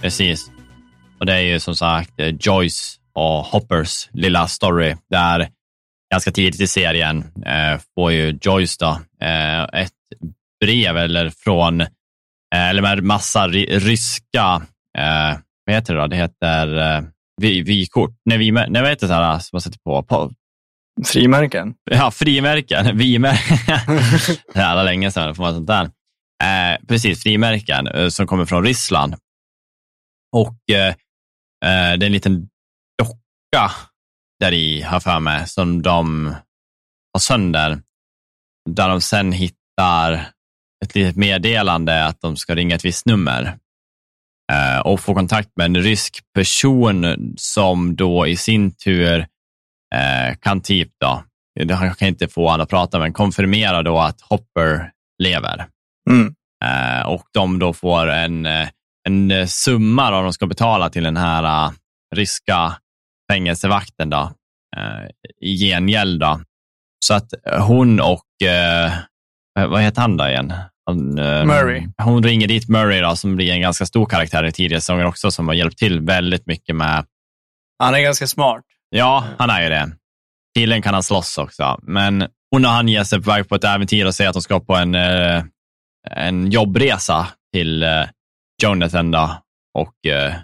precis. Och det är ju som sagt eh, Joyce och Hoppers lilla story där ganska tidigt i serien eh, får ju Joyce då, eh, ett brev eller från, eh, eller med massa ry- ryska, eh, vad heter det då? Det heter eh, vi- vykort. Nej, vi, nej, vad heter det här som man sätter på? Frimärken. Ja, frimärken. Vimärken. det är alla länge sedan får man sånt där. Eh, precis, frimärken eh, som kommer från Ryssland. Och eh, eh, det är en liten docka där i, har för mig, som de har sönder. Där de sen hittar ett litet meddelande att de ska ringa ett visst nummer eh, och få kontakt med en rysk person som då i sin tur eh, kan typ då, han kan inte få honom att prata, men konfirmera då att Hopper lever. Mm. Eh, och de då får en, eh, en summa då de ska betala till den här eh, ryska fängelsevakten då, eh, i gengäld. Då. Så att hon och, eh, vad heter han då igen? Han, eh, Murray. Hon ringer dit Murray då, som blir en ganska stor karaktär i tidigare säsonger också, som har hjälpt till väldigt mycket med Han är ganska smart. Ja, han är ju det. Killen kan han slåss också, men hon och han ger sig på väg på ett äventyr och säger att de ska på en, eh, en jobbresa till eh, Jonathan då, och eh,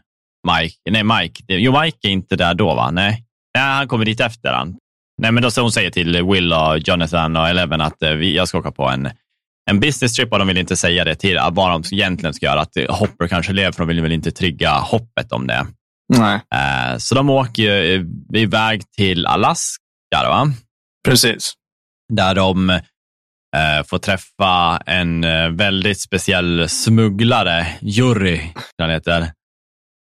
Mike. Nej, Mike. Jo, Mike är inte där då, va? Nej, Nej han kommer dit efter han. Nej, men då så hon säger till Will och Jonathan och Eleven att eh, vi, jag ska åka på en, en business trip och de vill inte säga det till eh, vad de egentligen ska göra. Att Hopper kanske lever, för de vill väl inte trygga hoppet om det. Nej. Eh, Så de åker ju iväg till Alaska, va? Precis. där de eh, får träffa en eh, väldigt speciell smugglare, Jurry, han heter,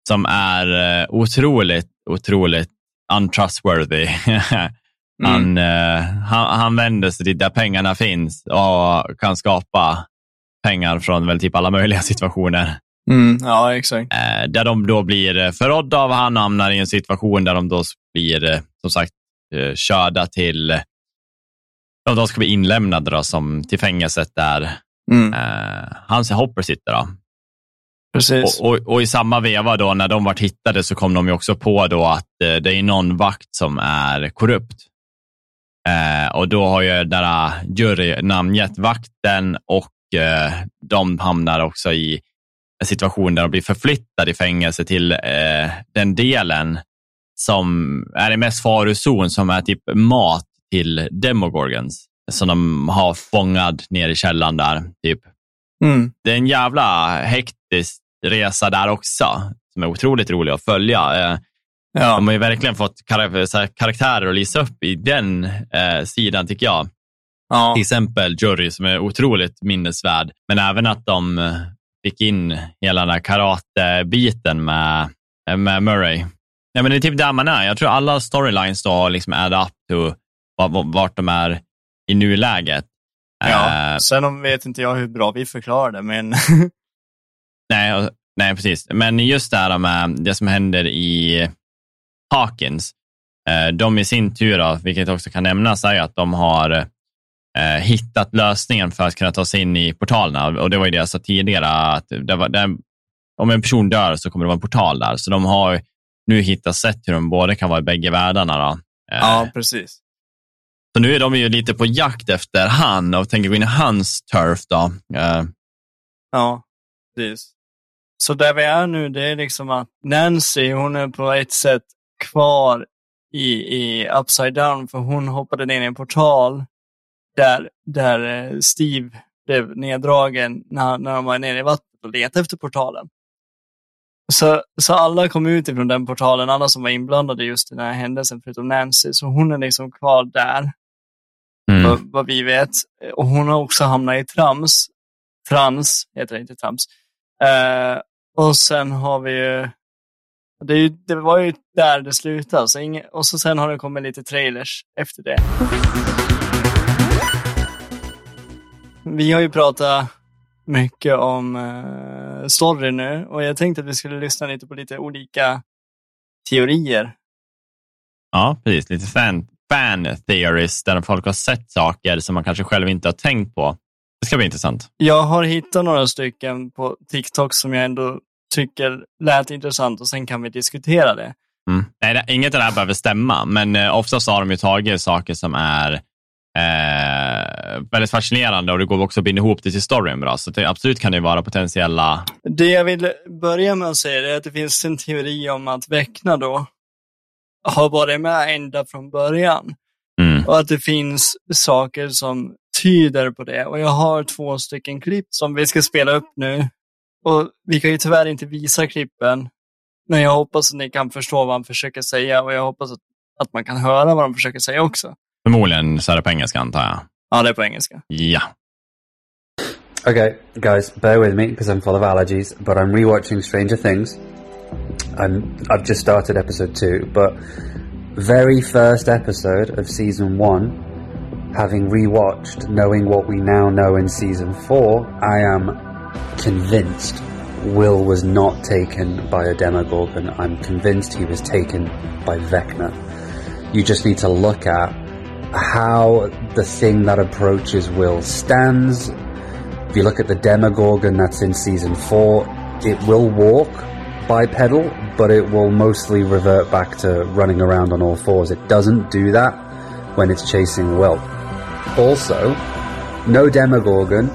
som är otroligt, otroligt untrustworthy. han, eh, han, han vänder sig dit där pengarna finns och kan skapa pengar från väl typ alla möjliga situationer. Mm. Ja, exakt. Eh, där de då blir eh, förrådda av han och hamnar i en situation där de då blir, eh, som sagt, eh, körda till, de, de ska bli inlämnade då, som, till fängelset där Mm. eh, hans Hopper sitter. Då. Precis. Och, och, och i samma veva då, när de vart hittade så kom de ju också på då att eh, det är någon vakt som är korrupt. Eh, och då har ju den där jury namngett vakten och eh, de hamnar också i situation där de blir förflyttade i fängelse till eh, den delen som är i mest farozon, som är typ mat till Demogorgons som de har fångad ner i källaren där. Typ. Mm. Det är en jävla hektisk resa där också, som är otroligt rolig att följa. Eh, Ja. De har ju verkligen fått karaktärer att lisa upp i den eh, sidan, tycker jag. ja. Till exempel Jury som är otroligt minnesvärd, men även att de fick in hela den här karatebiten med, med Murray. Ja, men det är typ där man är. Jag tror alla storylines då liksom add up to vart, de är i nuläget. ja. Eh, Sen om vet inte jag hur bra vi förklarar det, men nej, nej, precis. Men just det här med det som händer i Hawkins, eh, de i sin tur, då, vilket också kan nämnas, är att de har eh, hittat lösningen för att kunna ta sig in i portalerna. Och det var ju det jag sa tidigare, att det var, det, om en person dör så kommer det vara en portal där. Så de har nu hittat sätt hur de både kan vara i bägge världarna. Då. Eh, ja, precis. Så nu är de ju lite på jakt efter han och tänker gå in i hans turf. Då. Eh, Ja, precis. Så där vi är nu, det är liksom att Nancy, hon är på ett sätt kvar i, i Upside Down, för hon hoppade ner i en portal där, där eh, Steve blev neddragen när, när de var nere i vattnet och letade efter portalen. Så, så alla kom ut ifrån den portalen, alla som var inblandade just i den här händelsen, förutom Nancy. Så hon är liksom kvar där mm. vad, vad vi vet. Och hon har också hamnat i trams. Trans heter det inte trams. Eh, och sen har vi ju, det, det var ju där det slutade. Så inge, och så sen har det kommit lite trailers efter det. Vi har ju pratat mycket om eh, story nu och jag tänkte att vi skulle lyssna lite på lite olika teorier. Ja, precis. Lite fan, fan theories där folk har sett saker som man kanske själv inte har tänkt på. Det ska bli intressant. Jag har hittat några stycken på TikTok som jag ändå tycker lät intressant och sen kan vi diskutera det. Mm. Nej, det, inget av det här behöver stämma, men eh, oftast har de ju tagit saker som är eh, väldigt fascinerande och det går också att binda ihop det till storyn bra. Så det, absolut kan det vara potentiella... Det jag vill börja med att säga är att det finns en teori om att Väckna då har varit med ända från början. Mm. Och att det finns saker som tyder på det. Och jag har två stycken klipp som vi ska spela upp nu. Och vi kan ju tyvärr inte visa klippen. Men jag hoppas att ni kan förstå vad han försöker säga och jag hoppas att, att man kan höra vad de försöker säga också. Förmodligen så är det på engelska antar jag. Ja, det är på engelska. Ja. Okay, guys, bear with me because I'm full of allergies, but I'm rewatching Stranger Things. I'm I've just started episode 2, but very first episode of season 1, having rewatched knowing what we now know in season 4, I am convinced Will was not taken by a Demogorgon. I'm convinced he was taken by Vecna. You just need to look at how the thing that approaches Will stands, if you look at the Demogorgon that's in season four, it will walk bipedal, but it will mostly revert back to running around on all fours. It doesn't do that when it's chasing Will. Also, no Demogorgon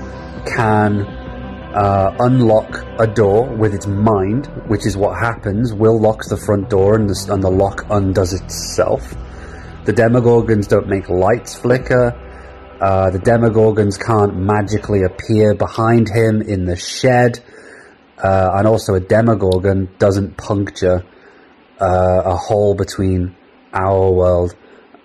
can uh, unlock a door with its mind, which is what happens. Will locks the front door and the, and the lock undoes itself. The Demogorgons don't make lights flicker. Uh, the Demogorgons can't magically appear behind him in the shed. Uh, and also, a Demogorgon doesn't puncture uh, a hole between our world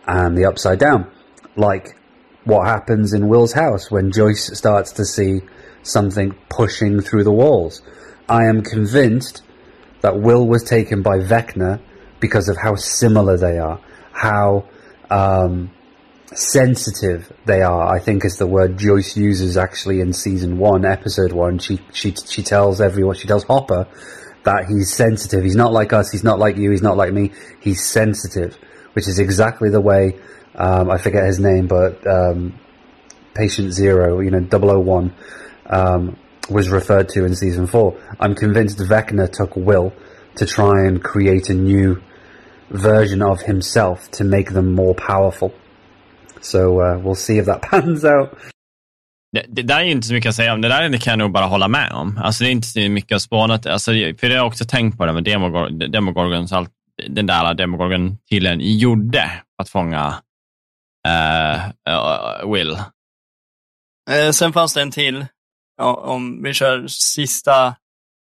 and the Upside Down. Like what happens in Will's house when Joyce starts to see something pushing through the walls. I am convinced that Will was taken by Vecna because of how similar they are, how um, sensitive they are. I think is the word Joyce uses actually in season one, episode one. She she she tells everyone, she tells Hopper that he's sensitive. He's not like us. He's not like you. He's not like me. He's sensitive, which is exactly the way um, I forget his name, but um, Patient Zero, you know, 001, um, was referred to in season four. I'm convinced Vecna took Will to try and create a new version of himself to make them more powerful. So uh, we'll see if that pans out. Det, det där är ju inte så mycket att säga om. Det där kan jag nog bara hålla med om. Alltså, det är inte så mycket att spåna. Alltså, för det har jag också tänkt på det med Demogorgon, Demogorgon allt, den där Demogorgon tydligen gjorde att fånga uh, uh, Will. Eh, sen fanns det en till, ja, om vi kör sista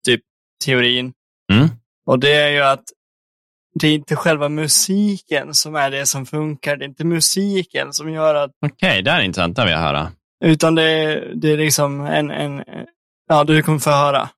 typ teorin. Mm. Och det är ju att det är inte själva musiken som är det som funkar. Det är inte musiken som gör att... Okej, okay, det är intressant. Det vill jag höra. Utan det, är, det är liksom en, en... Ja, du kommer få höra.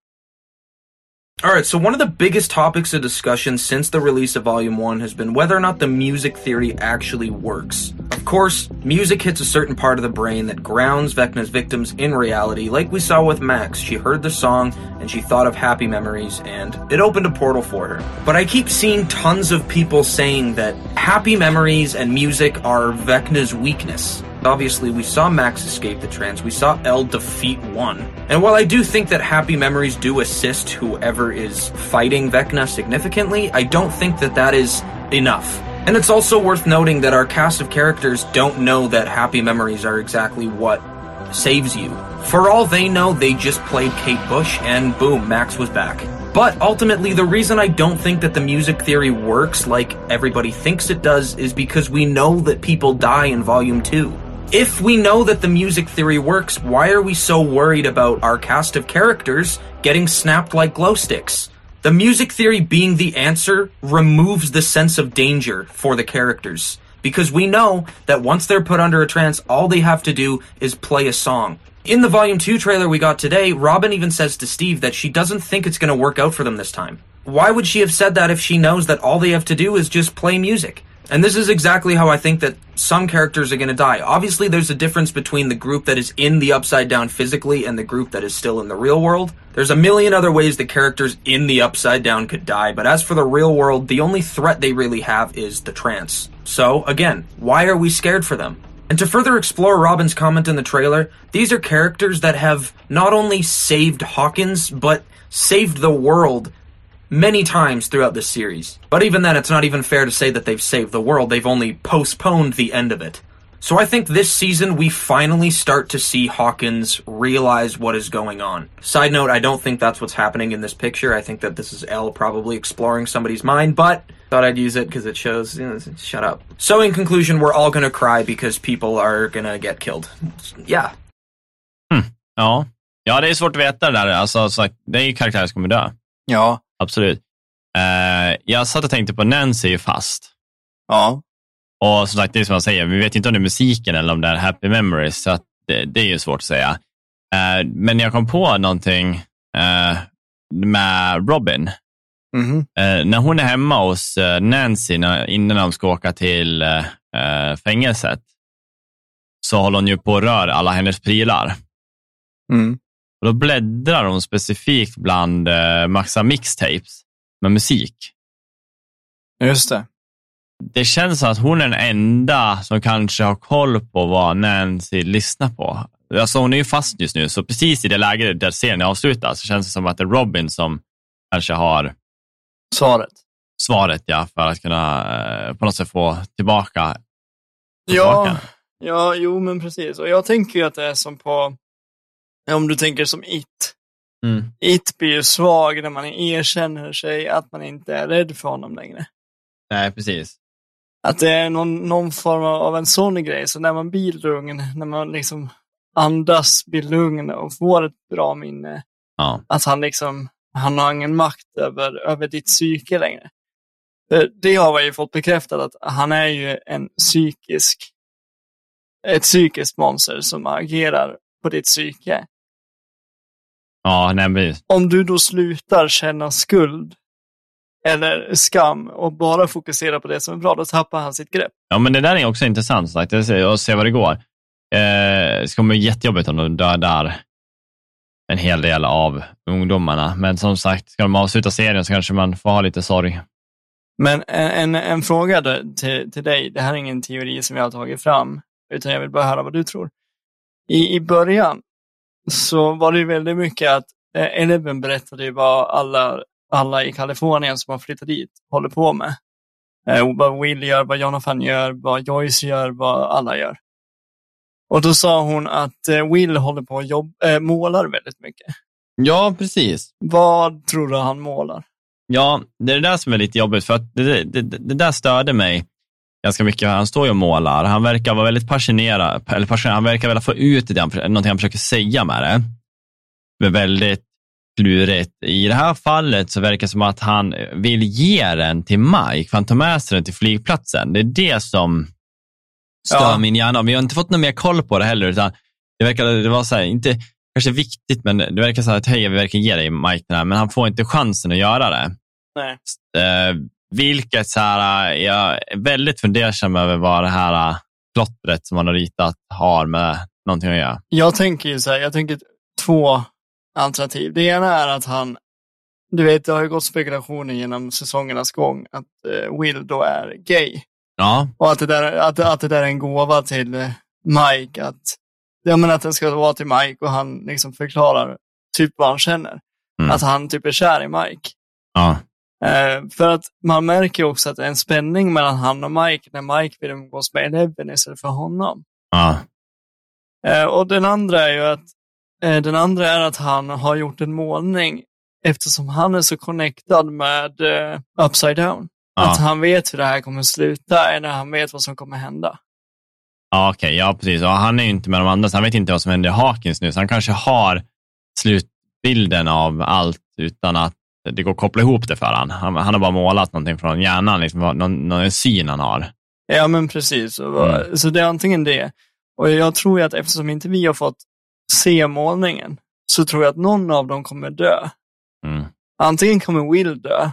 Alright, so one of the biggest topics of discussion since the release of Volume 1 has been whether or not the music theory actually works. Of course, music hits a certain part of the brain that grounds Vecna's victims in reality, like we saw with Max. She heard the song and she thought of happy memories, and it opened a portal for her. But I keep seeing tons of people saying that happy memories and music are Vecna's weakness. Obviously, we saw Max escape the trance, we saw L defeat one. And while I do think that happy memories do assist whoever is fighting Vecna significantly, I don't think that that is enough. And it's also worth noting that our cast of characters don't know that happy memories are exactly what saves you. For all they know, they just played Kate Bush and boom, Max was back. But ultimately, the reason I don't think that the music theory works like everybody thinks it does is because we know that people die in Volume 2. If we know that the music theory works, why are we so worried about our cast of characters getting snapped like glow sticks? The music theory being the answer removes the sense of danger for the characters. Because we know that once they're put under a trance, all they have to do is play a song. In the Volume 2 trailer we got today, Robin even says to Steve that she doesn't think it's going to work out for them this time. Why would she have said that if she knows that all they have to do is just play music? And this is exactly how I think that some characters are going to die. Obviously, there's a difference between the group that is in the Upside Down physically and the group that is still in the real world. There's a million other ways the characters in the Upside Down could die, but as for the real world, the only threat they really have is the trance. So, again, why are we scared for them? And to further explore Robin's comment in the trailer, these are characters that have not only saved Hawkins, but saved the world many times throughout this series. But even then, it's not even fair to say that they've saved the world, they've only postponed the end of it. So I think this season we finally start to see Hawkins realize what is going on. Side note, I don't think that's what's happening in this picture. I think that this is L probably exploring somebody's mind, but thought I'd use it because it shows, you know, shut up. So in conclusion, we're all gonna cry because people are gonna get killed. Yeah. Hmm. Ja. ja, det är svårt att veta det där. Alltså, så, det är ju karaktärer som kommer dö. Ja. Absolut. Uh, jag satt och tänkte på Nancy är fast. Ja. Och som sagt, det är som jag säger, vi vet inte om det är musiken eller om det är Happy Memories, så det, det, är ju svårt att säga. Uh, men jag kom på någonting uh, med Robin. Mm -hmm. när hon är hemma hos Nancy när, innan de ska åka till fängelset, så håller hon ju på att röra alla hennes prylar. Mm. Och då bläddrar hon specifikt bland eh, massa mixtapes med musik. Just det. Det känns som att hon är den enda som kanske har koll på vad Nancy lyssnar på. Alltså hon är ju fast just nu, så precis i det läget där serien avslutas så känns det som att det är Robin som kanske har svaret. Svaret, ja, för att kunna eh, på något sätt få tillbaka. Ja, ja, jo men precis. Och jag tänker ju att det är som på om du tänker som It. Mm. It blir ju svag när man erkänner sig att man inte är rädd för honom längre. Nej, precis. Att det är någon, någon form av en sån grej. Så när man blir lugn, när man liksom andas, blir lugn och får ett bra minne. Ja. Att han liksom, han har ingen makt över, över ditt psyke längre. Det har vi ju fått bekräftat att han är ju en psykisk, ett psykiskt monster som agerar på ditt psyke. Ja, nej. Om du då slutar känna skuld eller skam och bara fokuserar på det som är bra, då tappar han sitt grepp. Ja, men det där är också intressant, sagt. att se vad det går. Eh, det kommer bli jättejobbigt om de dödar en hel del av ungdomarna. Men som sagt, ska de avsluta serien så kanske man får ha lite sorg. Men en, en, en fråga då, till, till dig, det här är ingen teori som jag har tagit fram, utan jag vill bara höra vad du tror. I, i början så var det väldigt mycket att eh, Eleven berättade vad alla, alla i Kalifornien som har flyttat dit håller på med. Eh, vad Will gör, vad Jonathan gör, vad Joyce gör, vad alla gör. Och då sa hon att eh, Will håller på att jobb, äh, målar väldigt mycket. Ja, precis. Vad tror du han målar? Ja, det är det där som är lite jobbigt, för att det, det, det där störde mig ganska mycket. Han står ju och målar. Han verkar vara väldigt passionerad, eller passionerad. han verkar vilja få ut det, någonting han försöker säga med det. Är väldigt klurigt. I det här fallet så verkar det som att han vill ge den till Mike, för han tar med sig den till flygplatsen. Det är det som stör ja. min hjärna. Vi har inte fått någon mer koll på det heller, utan det verkar det var så här, inte kanske viktigt, men det verkar så här att hej, vi verkar ge dig Mike den här, men han får inte chansen att göra det. Nej. Vilket så här, jag är väldigt fundersam över vad det här plottret som han har ritat har med någonting att göra. Jag tänker ju så här, jag tänker två alternativ. Det ena är att han, du vet, det har ju gått spekulationer genom säsongernas gång att uh, Will då är gay. Ja. Och att det där, att, att det där är en gåva till Mike, att, ja, men att den ska vara till Mike och han liksom förklarar typ vad han känner. Mm. Att han typ är kär i Mike. Ja. Uh, för att man märker också att det är en spänning mellan han och Mike när Mike vill umgås med Eleven istället för honom. Ja. Uh, och den andra är ju att uh, den andra är att han har gjort en målning eftersom han är så connectad med Upside Down. Ja. Att han vet hur det här kommer sluta, eller han vet vad som kommer hända. Ja, okej, okay, ja precis. Och han är ju inte med de andra, så han vet inte vad som händer i Hawkins nu, så han kanske har slutbilden av allt utan att det går att koppla ihop det för han. han. Han har bara målat någonting från hjärnan, liksom, någon, någon syn han har. Ja, men precis. Mm. Så det är antingen det. Och jag tror ju att eftersom inte vi har fått se målningen, så tror jag att någon av dem kommer dö. Mm. Antingen kommer Will dö,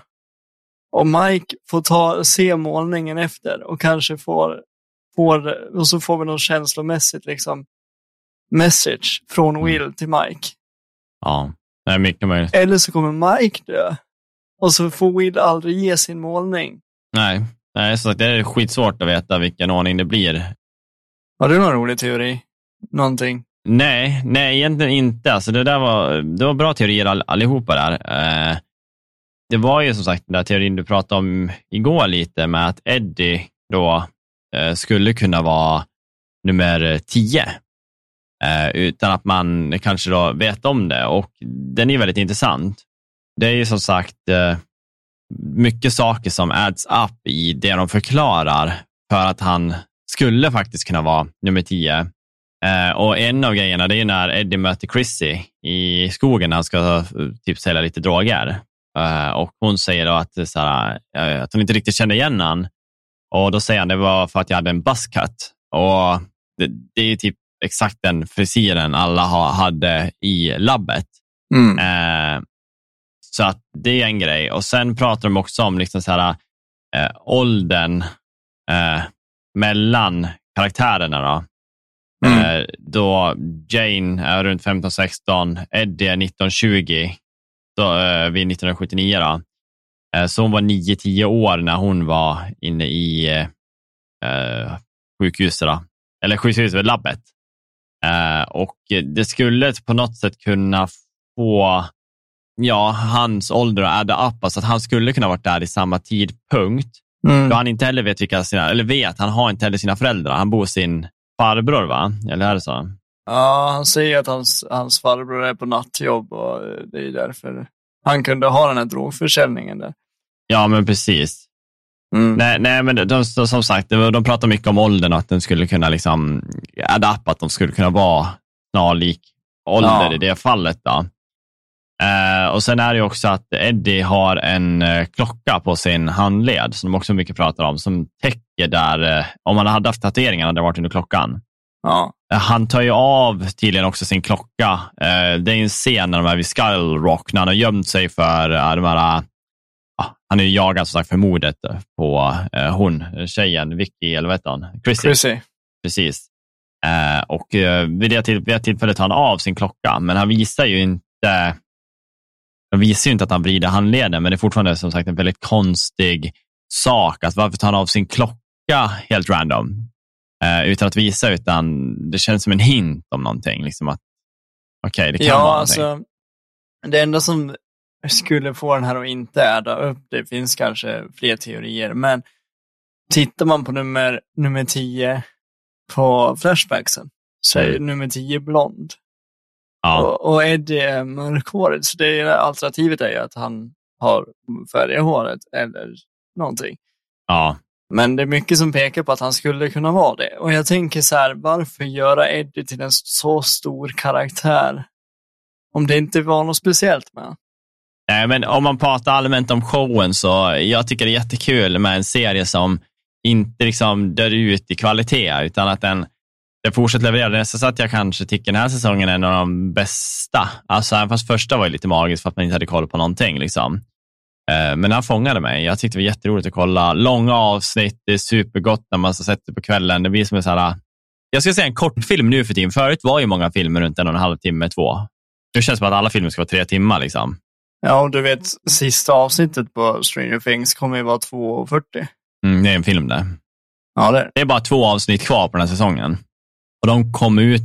och Mike får ta, se målningen efter och kanske får, får och så får vi något känslomässigt liksom message från mm. Will till Mike. Ja. Är mycket möjligt. Eller så kommer Mike dö. Och så får Will aldrig ge sin målning. Nej, Nej så det är skitsvårt att veta vilken ordning det blir. Har du någon rolig teori? Någonting? Nej, nej egentligen inte. Alltså det, där var, det var bra teorier all, allihopa där. Eh, det var ju som sagt den där teorin du pratade om igår lite med att Eddie då eh, skulle kunna vara nummer 10 eh, Eh, utan att man kanske då vet om det. Och Den är väldigt intressant. Det är ju som sagt eh, mycket saker som adds up i det de förklarar för att han skulle faktiskt kunna vara nummer tio. Eh, och en av grejerna det är när Eddie möter Chrissy i skogen när han ska typ sälja lite droger. Och hon säger då att, så här, att hon inte riktigt kände igen han. Och då säger han det var för att jag hade en buzzcut. Och det, det är typ exakt den frisyren alla ha, hade i labbet. Mm. Eh, så att det är en grej. Och sen pratar de också om liksom så här, eh, åldern eh, mellan karaktärerna. Då. Mm. Eh, då Jane är runt 15-16, Eddie är 19-20 då, eh, vid 1979. Då. Eh, så hon var 9-10 år när hon var inne i eh, sjukhuset. Då. Eller sjukhuset, labbet. Eh, och det skulle på något sätt kunna få ja, hans ålder att adda upp, alltså att han skulle kunna varit där i samma tidpunkt. Mm. Då han inte heller vet vilka sina, eller vet, han har inte heller sina föräldrar. Han bor hos sin farbror, va? Eller är det så? Ja, han säger att hans, hans farbror är på nattjobb och det är därför han kunde ha den här drogförsäljningen där. Ja, men precis. Mm. Nej, nej, men de, som sagt, de, de pratar mycket om åldern och att den skulle kunna liksom adapta, att de skulle kunna vara snarlik ålder ja. i det fallet. Då. Uh, och Sen är det också att Eddie har en uh, klocka på sin handled, som de också mycket pratar om, som täcker där, uh, om man hade haft tatueringar hade det varit under klockan. Ja. Han tar ju av tydligen också sin klocka. Det är en scen när de är vid Skull Rock, när han har gömt sig för de här han är ju jagad som sagt för mordet på eh, hon, tjejen, Vicky, eller vad heter hon? Chrissy. Chrissy. Precis. Eh, och eh, vid, det vid det tillfället tar han av sin klocka, men han visar ju inte han visar ju inte att han vrider handleden, men det är fortfarande som sagt en väldigt konstig sak. Att varför tar han av sin klocka helt random? Eh, utan att visa, utan det känns som en hint om någonting. Liksom att, okay, det kan ja, vara alltså, Det enda som skulle få den här att inte äda upp. Det finns kanske fler teorier, men tittar man på nummer, nummer 10 på Flashbacksen säger Mm. nummer 10 blond. Ja, Och, och Eddie är mörkhårig, så det är, alternativet är ju att han har färgat håret eller någonting. ja. Men det är mycket som pekar på att han skulle kunna vara det. Och jag tänker så här, varför göra Eddie till en så stor karaktär? Om det inte var något speciellt med. Nej, men om man pratar allmänt om showen så jag tycker det är jättekul med en serie som inte liksom dör ut i kvalitet, utan att den, den fortsätter leverera. Det är nästan så att jag kanske tycker den här säsongen är en av de bästa. Alltså, även fast första var ju lite magisk för att man inte hade koll på någonting. Liksom. Eh, men den fångade mig. Jag tyckte det var jätteroligt att kolla. Långa avsnitt, det är supergott när man sätter det på kvällen. Det blir som en så här, ah, jag ska säga en kortfilm nu för tiden. Förut var ju många filmer runt en och en halv timme, två. Nu känns det som att alla filmer ska vara tre timmar. Liksom. Ja, och du vet, sista avsnittet på Stranger Things kommer ju vara 2.40. Mm, det är en film det. Ja, det är det. Är bara två avsnitt kvar på den här säsongen. Och de kom ut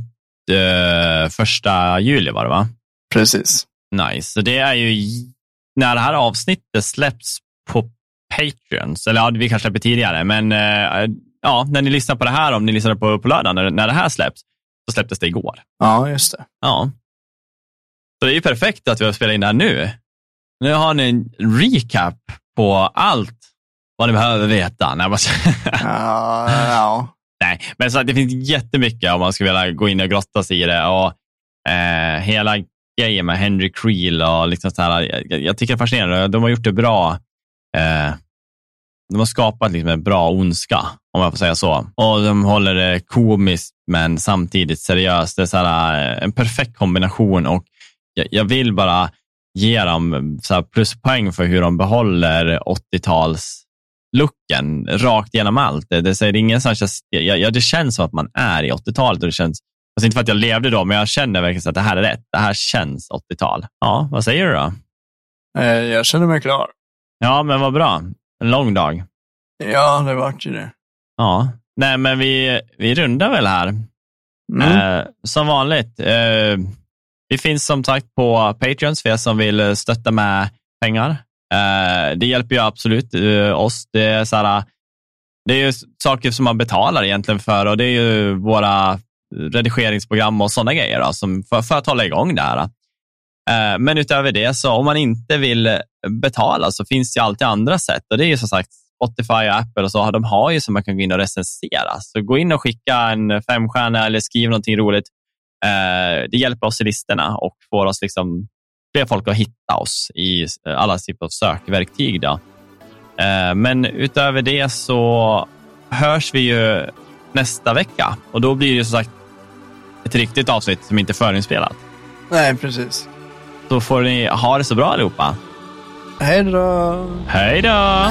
eh, första juli var det va? Precis. Nice. Så det är ju när det här avsnittet släpps på Patreons, eller ja, vi kanske släpper tidigare, men eh, ja, när ni lyssnar på det här, om ni lyssnar på, på lördag, när, när det här släpps, så släpptes det igår. Ja, just det. Ja. Så det är ju perfekt att vi har spelat in det här nu. Nu har ni en recap på allt vad ni behöver veta. Nej. Ja, ja. Nej, men så det finns jättemycket om man skulle vilja gå in och grotta sig i det. Och, eh, hela grejen med Henry Creel och liksom så här, jag, jag tycker det är fascinerande. De har gjort det bra. Eh, de har skapat liksom en bra ondska, om jag får säga så. Och de håller det komiskt, men samtidigt seriöst. Det är så här, eh, en perfekt kombination och jag, jag vill bara ge dem så pluspoäng för hur de behåller 80-tals looken rakt igenom allt. Det, det, säger ingen känns, ja, det känns som att man är i 80-talet och det känns, alltså inte för att jag levde då, men jag känner verkligen så att det här är rätt. Det här känns 80-tal. Ja, vad säger du då? Eh, Jag känner mig klar. Ja, men vad bra. En lång dag. Ja, det vart ju det. Ja, nej, men vi, vi rundar väl här. Mm. Eh, som vanligt. Eh, vi finns som sagt på Patreons för er som vill eh, stötta med pengar. Eh, det hjälper ju absolut eh, oss. Det är, så här, det är ju saker som man betalar egentligen för och det är ju våra redigeringsprogram och sådana grejer då, som för, för att hålla igång det här. Men utöver det, så om man inte vill betala så finns det ju alltid andra sätt och det är ju som sagt Spotify och Apple och så, de har ju som man kan gå in och recensera. Så gå in och skicka en femstjärna eller skriv någonting roligt. Eh, det hjälper oss i listorna och får oss liksom fler folk att hitta oss i alla typer av sökverktyg. Då. Eh, men utöver det så hörs vi ju nästa vecka och då blir det som sagt ett riktigt avsnitt som inte är förinspelat. Nej, precis. Så får ni ha det så bra allihopa. Hej då! Hej då!